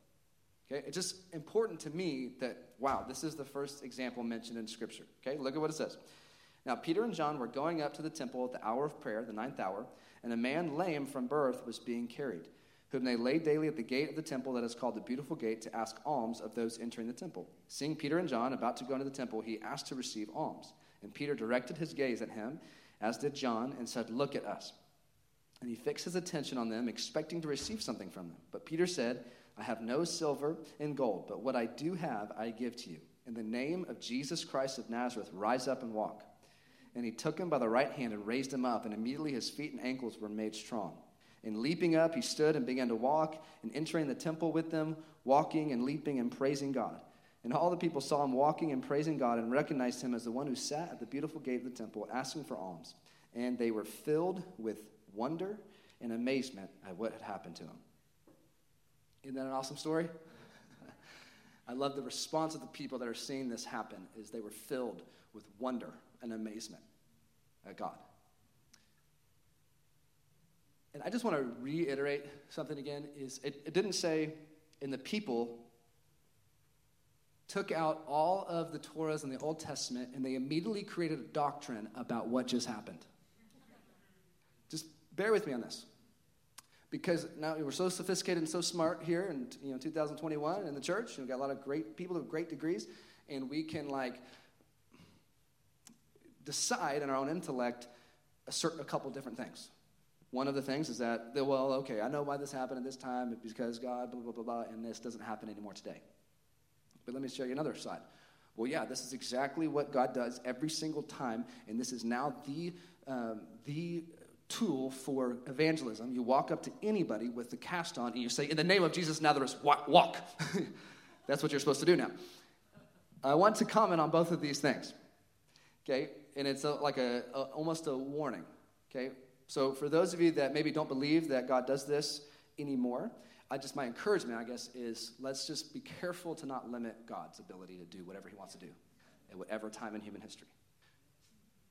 Okay, it's just important to me that, wow, this is the first example mentioned in Scripture. Okay, look at what it says. Now, Peter and John were going up to the temple at the hour of prayer, the ninth hour, and a man lame from birth was being carried, whom they laid daily at the gate of the temple that is called the Beautiful Gate to ask alms of those entering the temple. Seeing Peter and John about to go into the temple, he asked to receive alms. And Peter directed his gaze at him, as did John, and said, Look at us. And he fixed his attention on them, expecting to receive something from them. But Peter said, I have no silver and gold, but what I do have I give to you. In the name of Jesus Christ of Nazareth, rise up and walk. And he took him by the right hand and raised him up, and immediately his feet and ankles were made strong. And leaping up, he stood and began to walk, and entering the temple with them, walking and leaping and praising God. And all the people saw him walking and praising God and recognized him as the one who sat at the beautiful gate of the temple asking for alms. And they were filled with wonder and amazement at what had happened to him. Isn't that an awesome story? I love the response of the people that are seeing this happen is they were filled with wonder and amazement at God. And I just want to reiterate something again is it, it didn't say in the people took out all of the Torahs in the Old Testament and they immediately created a doctrine about what just happened. Bear with me on this. Because now we're so sophisticated and so smart here in you know 2021 in the church we've got a lot of great people with great degrees and we can like decide in our own intellect a certain a couple different things. One of the things is that well okay i know why this happened at this time because god blah blah blah blah and this doesn't happen anymore today. But let me show you another side. Well yeah this is exactly what god does every single time and this is now the um, the tool for evangelism. You walk up to anybody with the cast on and you say, In the name of Jesus Nazareth, walk. That's what you're supposed to do now. I want to comment on both of these things. Okay? And it's a, like a, a, almost a warning. Okay? So for those of you that maybe don't believe that God does this anymore, I just my encouragement, I guess, is let's just be careful to not limit God's ability to do whatever He wants to do at whatever time in human history.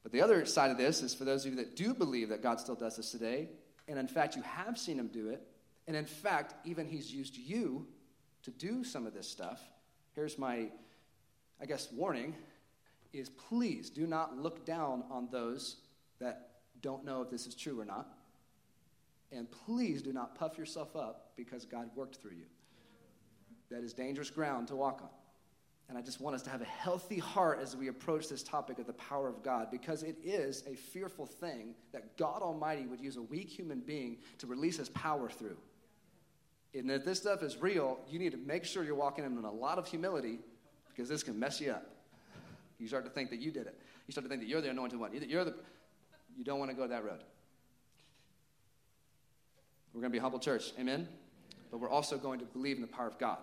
But the other side of this is for those of you that do believe that God still does this today, and in fact, you have seen him do it, and in fact, even he's used you to do some of this stuff. Here's my, I guess, warning is please do not look down on those that don't know if this is true or not. And please do not puff yourself up because God worked through you. That is dangerous ground to walk on. And I just want us to have a healthy heart as we approach this topic of the power of God because it is a fearful thing that God Almighty would use a weak human being to release his power through. And if this stuff is real, you need to make sure you're walking in a lot of humility because this can mess you up. You start to think that you did it. You start to think that you're the anointed one. You're the, you don't want to go that road. We're going to be humble church, amen? But we're also going to believe in the power of God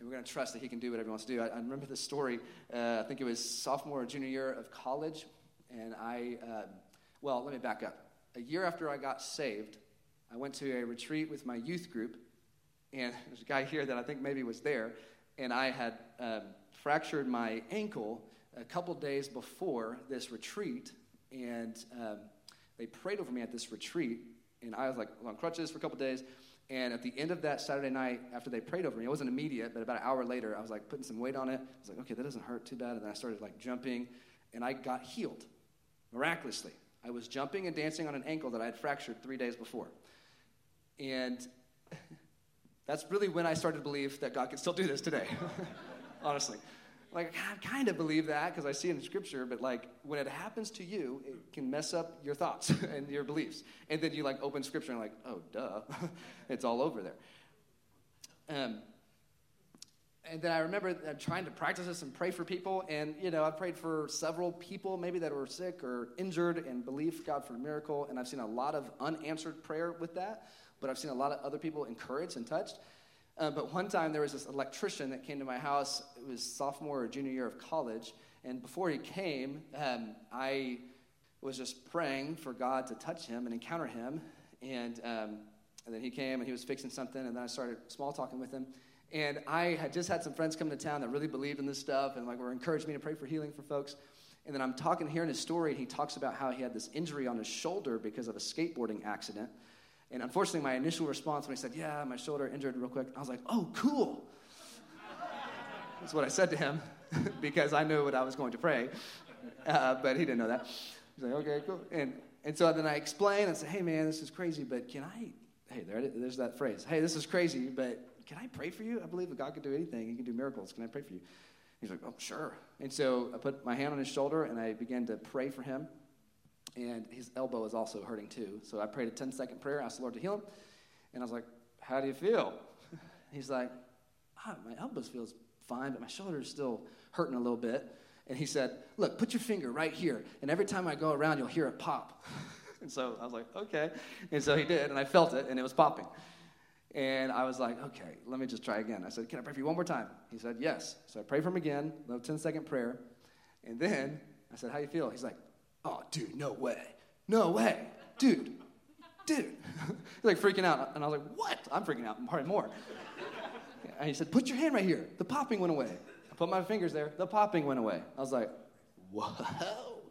and we're going to trust that he can do whatever he wants to do. I, I remember this story, uh, I think it was sophomore or junior year of college, And I, uh, well, let me back up. A year after I got saved, I went to a retreat with my youth group, and there's a guy here that I think maybe was there, and I had um, fractured my ankle a couple days before this retreat, and um, they prayed over me at this retreat, and I was like on crutches for a couple days. And at the end of that Saturday night, after they prayed over me, it wasn't immediate, but about an hour later, I was like putting some weight on it. I was like, okay, that doesn't hurt too bad. And then I started like jumping, and I got healed miraculously. I was jumping and dancing on an ankle that I had fractured three days before. And that's really when I started to believe that God could still do this today, honestly. Like, I kind of believe that because I see it in Scripture, but like, when it happens to you, it can mess up your thoughts and your beliefs. And then you like open Scripture and like, oh, duh, it's all over there. Um, and then I remember trying to practice this and pray for people. And, you know, I prayed for several people maybe that were sick or injured and believed God for a miracle. And I've seen a lot of unanswered prayer with that, but I've seen a lot of other people encouraged and touched. Uh, but one time there was this electrician that came to my house. It was sophomore or junior year of college. And before he came, um, I was just praying for God to touch him and encounter him. And, um, and then he came and he was fixing something. And then I started small talking with him. And I had just had some friends come to town that really believed in this stuff and like were encouraging me to pray for healing for folks. And then I'm talking, hearing his story, and he talks about how he had this injury on his shoulder because of a skateboarding accident. And unfortunately, my initial response when he said, Yeah, my shoulder injured real quick, I was like, Oh, cool. That's what I said to him because I knew what I was going to pray. Uh, but he didn't know that. He's like, Okay, cool. And, and so then I explained, and said, Hey, man, this is crazy, but can I? Hey, there, there's that phrase. Hey, this is crazy, but can I pray for you? I believe that God can do anything. He can do miracles. Can I pray for you? He's like, Oh, sure. And so I put my hand on his shoulder and I began to pray for him and his elbow is also hurting too. So I prayed a 10 second prayer, asked the Lord to heal him, and I was like, How do you feel? He's like, ah, My elbow feels fine, but my shoulder is still hurting a little bit. And he said, Look, put your finger right here, and every time I go around, you'll hear it pop. and so I was like, Okay. And so he did, and I felt it, and it was popping. And I was like, Okay, let me just try again. I said, Can I pray for you one more time? He said, Yes. So I prayed for him again, a 10 second prayer. And then I said, How you feel? He's like, Oh, dude, no way. No way. Dude, dude. He's like freaking out. And I was like, what? I'm freaking out probably more. And he said, put your hand right here. The popping went away. I put my fingers there. The popping went away. I was like, whoa,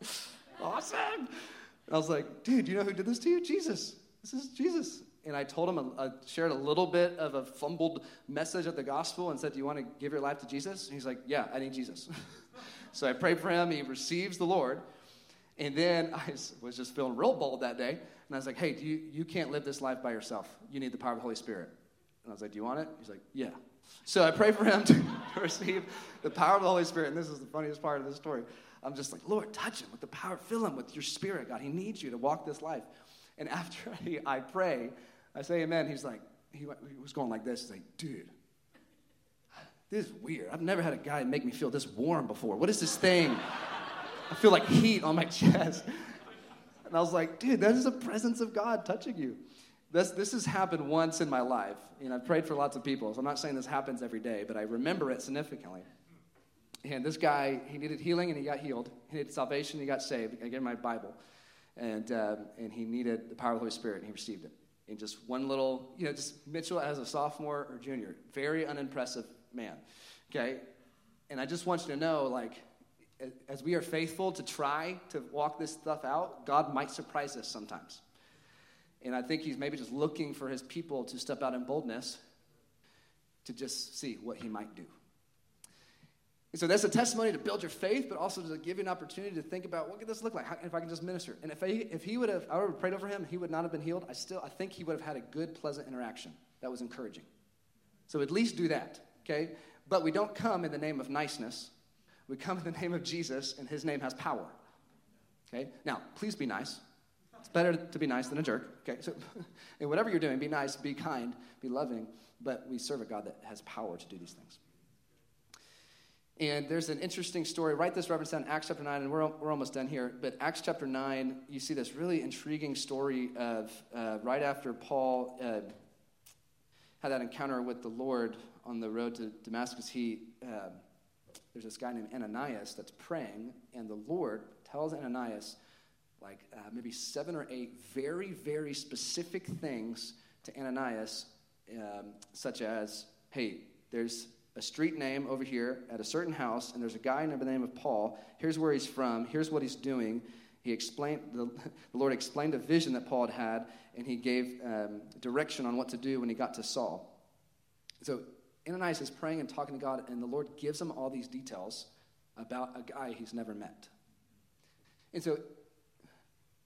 awesome. And I was like, dude, you know who did this to you? Jesus. This is Jesus. And I told him, I shared a little bit of a fumbled message of the gospel and said, Do you want to give your life to Jesus? And he's like, Yeah, I need Jesus. so I prayed for him. He receives the Lord. And then I was just feeling real bold that day. And I was like, hey, do you, you can't live this life by yourself. You need the power of the Holy Spirit. And I was like, do you want it? He's like, yeah. So I pray for him to receive the power of the Holy Spirit. And this is the funniest part of this story. I'm just like, Lord, touch him with the power. Fill him with your spirit, God. He needs you to walk this life. And after I pray, I say amen. He's like, he was going like this. He's like, dude, this is weird. I've never had a guy make me feel this warm before. What is this thing? I feel like heat on my chest. And I was like, dude, that is the presence of God touching you. This, this has happened once in my life. Know, I've prayed for lots of people, so I'm not saying this happens every day, but I remember it significantly. And this guy, he needed healing and he got healed. He needed salvation, he got saved. I him my Bible. And, um, and he needed the power of the Holy Spirit, and he received it. In just one little, you know, just Mitchell as a sophomore or junior, very unimpressive man. Okay? And I just want you to know, like, as we are faithful to try to walk this stuff out, God might surprise us sometimes. And I think He's maybe just looking for His people to step out in boldness to just see what He might do. And so that's a testimony to build your faith, but also to give you an opportunity to think about what could this look like How, if I can just minister. And if, he, if he would have, I would have prayed over him, he would not have been healed. I still, I think he would have had a good, pleasant interaction that was encouraging. So at least do that, okay? But we don't come in the name of niceness. We come in the name of Jesus, and his name has power. Okay? Now, please be nice. It's better to be nice than a jerk. Okay? So, in whatever you're doing, be nice, be kind, be loving, but we serve a God that has power to do these things. And there's an interesting story. Write this reference down, Acts chapter 9, and we're, we're almost done here. But Acts chapter 9, you see this really intriguing story of uh, right after Paul uh, had that encounter with the Lord on the road to Damascus, he. Uh, there's this guy named Ananias that's praying, and the Lord tells Ananias, like uh, maybe seven or eight very, very specific things to Ananias, um, such as, hey, there's a street name over here at a certain house, and there's a guy by the name of Paul. Here's where he's from. Here's what he's doing. He explained, the, the Lord explained a vision that Paul had had, and he gave um, direction on what to do when he got to Saul. So Ananias is praying and talking to God, and the Lord gives him all these details about a guy he's never met. And so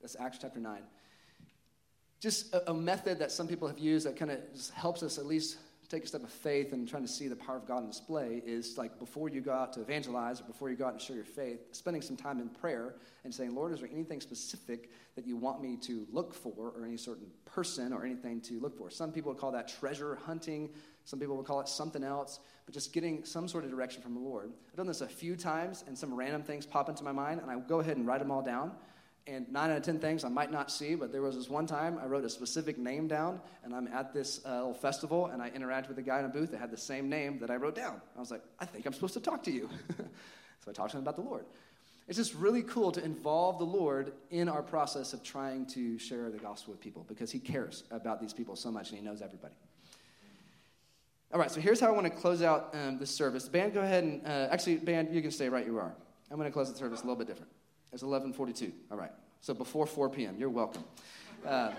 that's Acts chapter 9. Just a, a method that some people have used that kind of helps us at least take a step of faith and trying to see the power of God on display is like before you go out to evangelize or before you go out and share your faith, spending some time in prayer and saying, Lord, is there anything specific that you want me to look for or any certain person or anything to look for? Some people call that treasure hunting. Some people would call it something else, but just getting some sort of direction from the Lord. I've done this a few times and some random things pop into my mind and I go ahead and write them all down and nine out of ten things I might not see, but there was this one time I wrote a specific name down, and I'm at this uh, little festival, and I interact with a guy in a booth that had the same name that I wrote down. I was like, I think I'm supposed to talk to you. so I talked to him about the Lord. It's just really cool to involve the Lord in our process of trying to share the gospel with people because He cares about these people so much and He knows everybody. All right, so here's how I want to close out um, this service. Band, go ahead and uh, actually, band, you can stay right where you are. I'm going to close the service a little bit different. It's 11:42. All right. So before 4 p.m. You're welcome. Uh,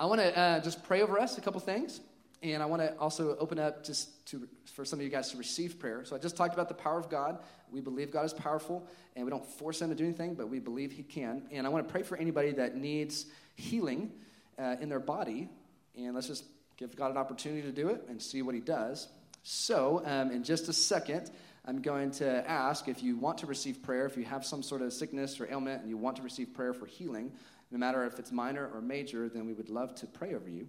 I want to uh, just pray over us a couple things, and I want to also open up just to for some of you guys to receive prayer. So I just talked about the power of God. We believe God is powerful, and we don't force Him to do anything, but we believe He can. And I want to pray for anybody that needs healing uh, in their body, and let's just give God an opportunity to do it and see what He does. So, um, in just a second. I'm going to ask if you want to receive prayer, if you have some sort of sickness or ailment and you want to receive prayer for healing, no matter if it's minor or major, then we would love to pray over you.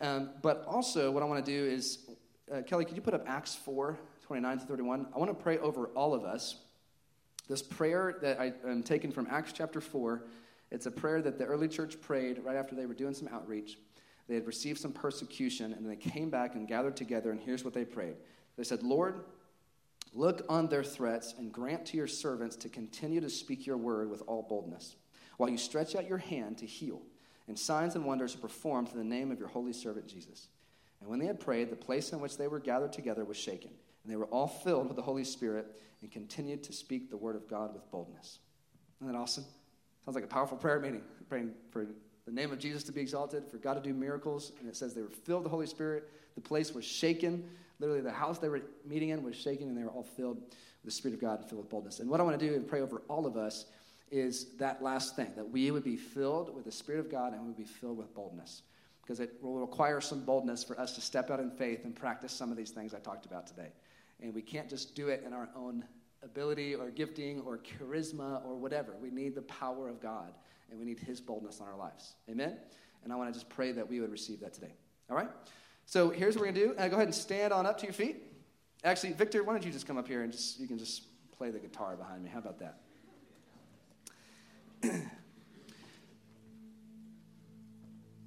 Um, but also, what I want to do is, uh, Kelly, could you put up Acts 4 29 to 31? I want to pray over all of us. This prayer that I am taken from Acts chapter 4, it's a prayer that the early church prayed right after they were doing some outreach. They had received some persecution, and they came back and gathered together, and here's what they prayed. They said, Lord, Look on their threats and grant to your servants to continue to speak your word with all boldness, while you stretch out your hand to heal, and signs and wonders are performed in the name of your holy servant Jesus. And when they had prayed, the place in which they were gathered together was shaken, and they were all filled with the Holy Spirit and continued to speak the word of God with boldness. Isn't that awesome? Sounds like a powerful prayer meeting, praying for the name of Jesus to be exalted, for God to do miracles. And it says they were filled with the Holy Spirit. The place was shaken. Literally, the house they were meeting in was shaken, and they were all filled with the Spirit of God and filled with boldness. And what I want to do and pray over all of us is that last thing that we would be filled with the Spirit of God and we would be filled with boldness. Because it will require some boldness for us to step out in faith and practice some of these things I talked about today. And we can't just do it in our own ability or gifting or charisma or whatever. We need the power of God and we need His boldness on our lives. Amen? And I want to just pray that we would receive that today. All right? So here's what we're going to do. Uh, go ahead and stand on up to your feet. Actually, Victor, why don't you just come up here and just, you can just play the guitar behind me. How about that?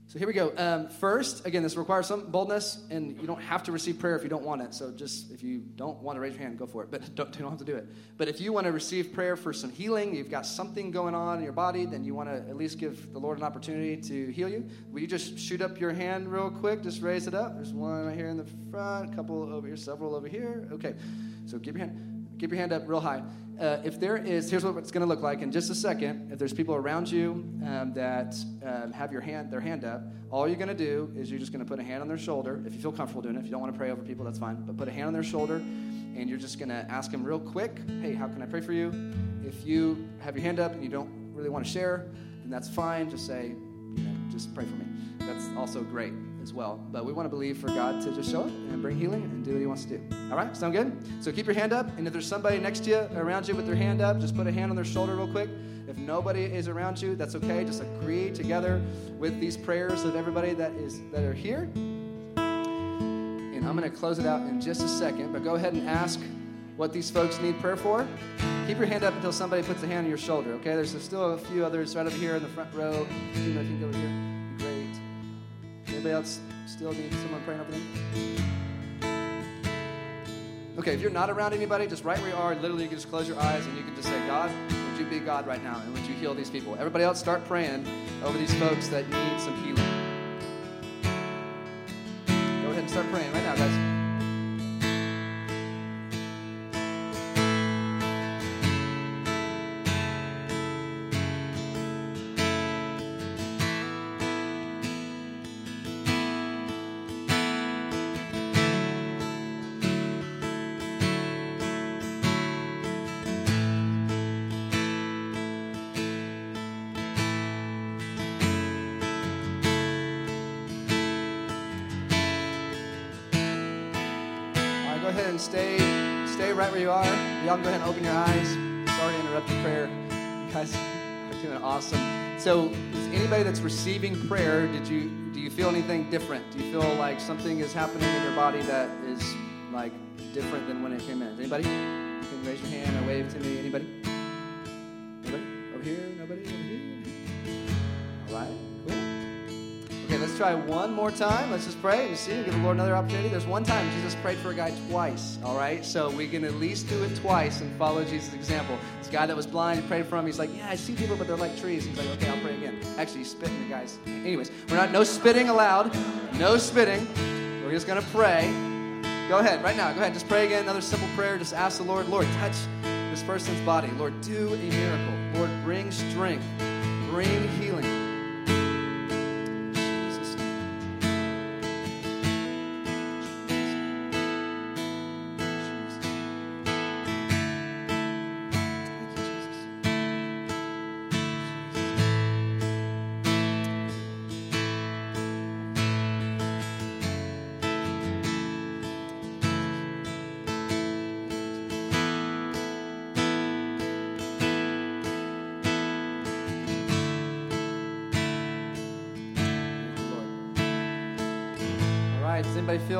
So here we go. Um, first, again, this requires some boldness, and you don't have to receive prayer if you don't want it. So just if you don't want to raise your hand, go for it. But don't, you don't have to do it. But if you want to receive prayer for some healing, you've got something going on in your body, then you want to at least give the Lord an opportunity to heal you. Will you just shoot up your hand real quick? Just raise it up. There's one right here in the front, a couple over here, several over here. Okay. So keep your hand. Keep your hand up real high. Uh, if there is, here's what it's going to look like in just a second. If there's people around you um, that um, have your hand, their hand up, all you're going to do is you're just going to put a hand on their shoulder. If you feel comfortable doing it, if you don't want to pray over people, that's fine. But put a hand on their shoulder, and you're just going to ask them real quick, "Hey, how can I pray for you?" If you have your hand up and you don't really want to share, then that's fine. Just say, you know, just pray for me. That's also great as well. But we want to believe for God to just show up and bring healing and do what He wants to do. All right, sound good? So keep your hand up, and if there's somebody next to you, around you with their hand up, just put a hand on their shoulder real quick. If nobody is around you, that's okay. Just agree together with these prayers of everybody that is that are here. And I'm going to close it out in just a second, but go ahead and ask what these folks need prayer for. Keep your hand up until somebody puts a hand on your shoulder, okay? There's still a few others right over here in the front row. You know, you can go over here. Anybody else still need someone praying over them? Okay, if you're not around anybody, just right where you are, literally you can just close your eyes and you can just say, God, would you be God right now? And would you heal these people? Everybody else, start praying over these folks that need some healing. Go ahead and start praying right now, guys. Ahead and stay, stay right where you are. Y'all can go ahead and open your eyes. Sorry to interrupt your prayer. You guys are doing awesome. So, is anybody that's receiving prayer, did you do you feel anything different? Do you feel like something is happening in your body that is like different than when it came in? Anybody? You can raise your hand or wave to me. Anybody? Try one more time. Let's just pray. and see, give the Lord another opportunity. There's one time Jesus prayed for a guy twice, all right? So we can at least do it twice and follow Jesus' example. This guy that was blind, he prayed for him. He's like, Yeah, I see people, but they're like trees. He's like, Okay, I'll pray again. Actually, he's spitting the guy's. Anyways, we're not, no spitting allowed. No spitting. We're just going to pray. Go ahead, right now. Go ahead. Just pray again. Another simple prayer. Just ask the Lord, Lord, touch this person's body. Lord, do a miracle. Lord, bring strength. Bring healing.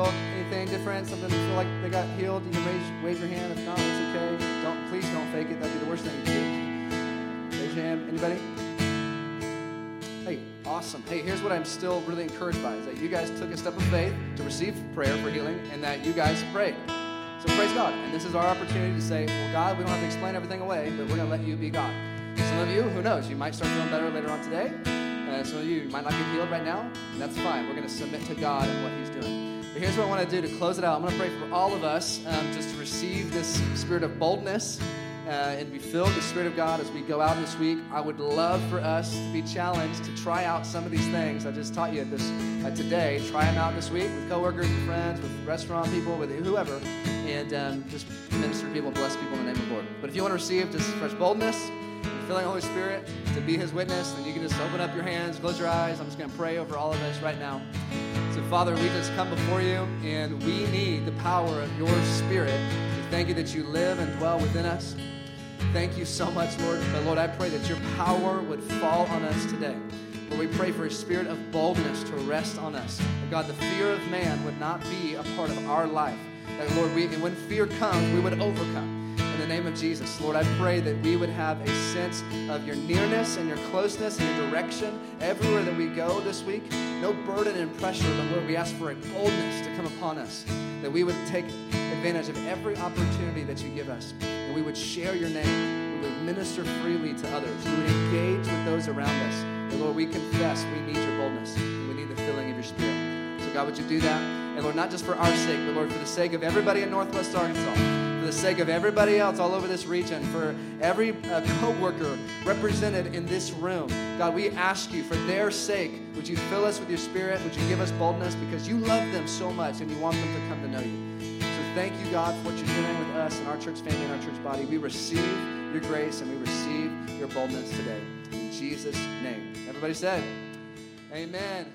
Feel anything different? Something feel like they got healed? You can raise, wave your hand. If not, it's okay. Don't please don't fake it. That'd be the worst thing you can do. Raise your hand. Anybody? Hey, awesome. Hey, here's what I'm still really encouraged by is that you guys took a step of faith to receive prayer for healing, and that you guys prayed. So praise God. And this is our opportunity to say, well, God, we don't have to explain everything away, but we're going to let you be God. Some of you, who knows, you might start feeling better later on today. Uh, some of you might not get healed right now, and that's fine. We're going to submit to God and what He's doing. Here's what I want to do to close it out. I'm going to pray for all of us um, just to receive this spirit of boldness uh, and be filled with the Spirit of God as we go out this week. I would love for us to be challenged to try out some of these things I just taught you this uh, today. Try them out this week with coworkers and friends, with restaurant people, with whoever, and um, just minister to people, bless people in the name of the Lord. But if you want to receive just fresh boldness, filling the Holy Spirit to be His witness, then you can just open up your hands, close your eyes. I'm just going to pray over all of us right now. So, Father, we just come before you, and we need the power of your Spirit. We thank you that you live and dwell within us. Thank you so much, Lord. But Lord, I pray that your power would fall on us today. Lord, we pray for a spirit of boldness to rest on us. That God, the fear of man would not be a part of our life. That Lord, we, when fear comes, we would overcome in the name of Jesus. Lord, I pray that we would have a sense of your nearness and your closeness and your direction everywhere that we go this week. No burden and pressure, but Lord, we ask for a boldness to come upon us, that we would take advantage of every opportunity that you give us, and we would share your name. We would minister freely to others. We would engage with those around us. And Lord, we confess we need your boldness. And we need the filling of your spirit. So, God, would you do that? And Lord, not just for our sake, but Lord, for the sake of everybody in Northwest Arkansas the sake of everybody else all over this region, for every uh, co-worker represented in this room. God, we ask you for their sake, would you fill us with your spirit? Would you give us boldness? Because you love them so much and you want them to come to know you. So thank you, God, for what you're doing with us and our church family and our church body. We receive your grace and we receive your boldness today. In Jesus' name. Everybody said, Amen.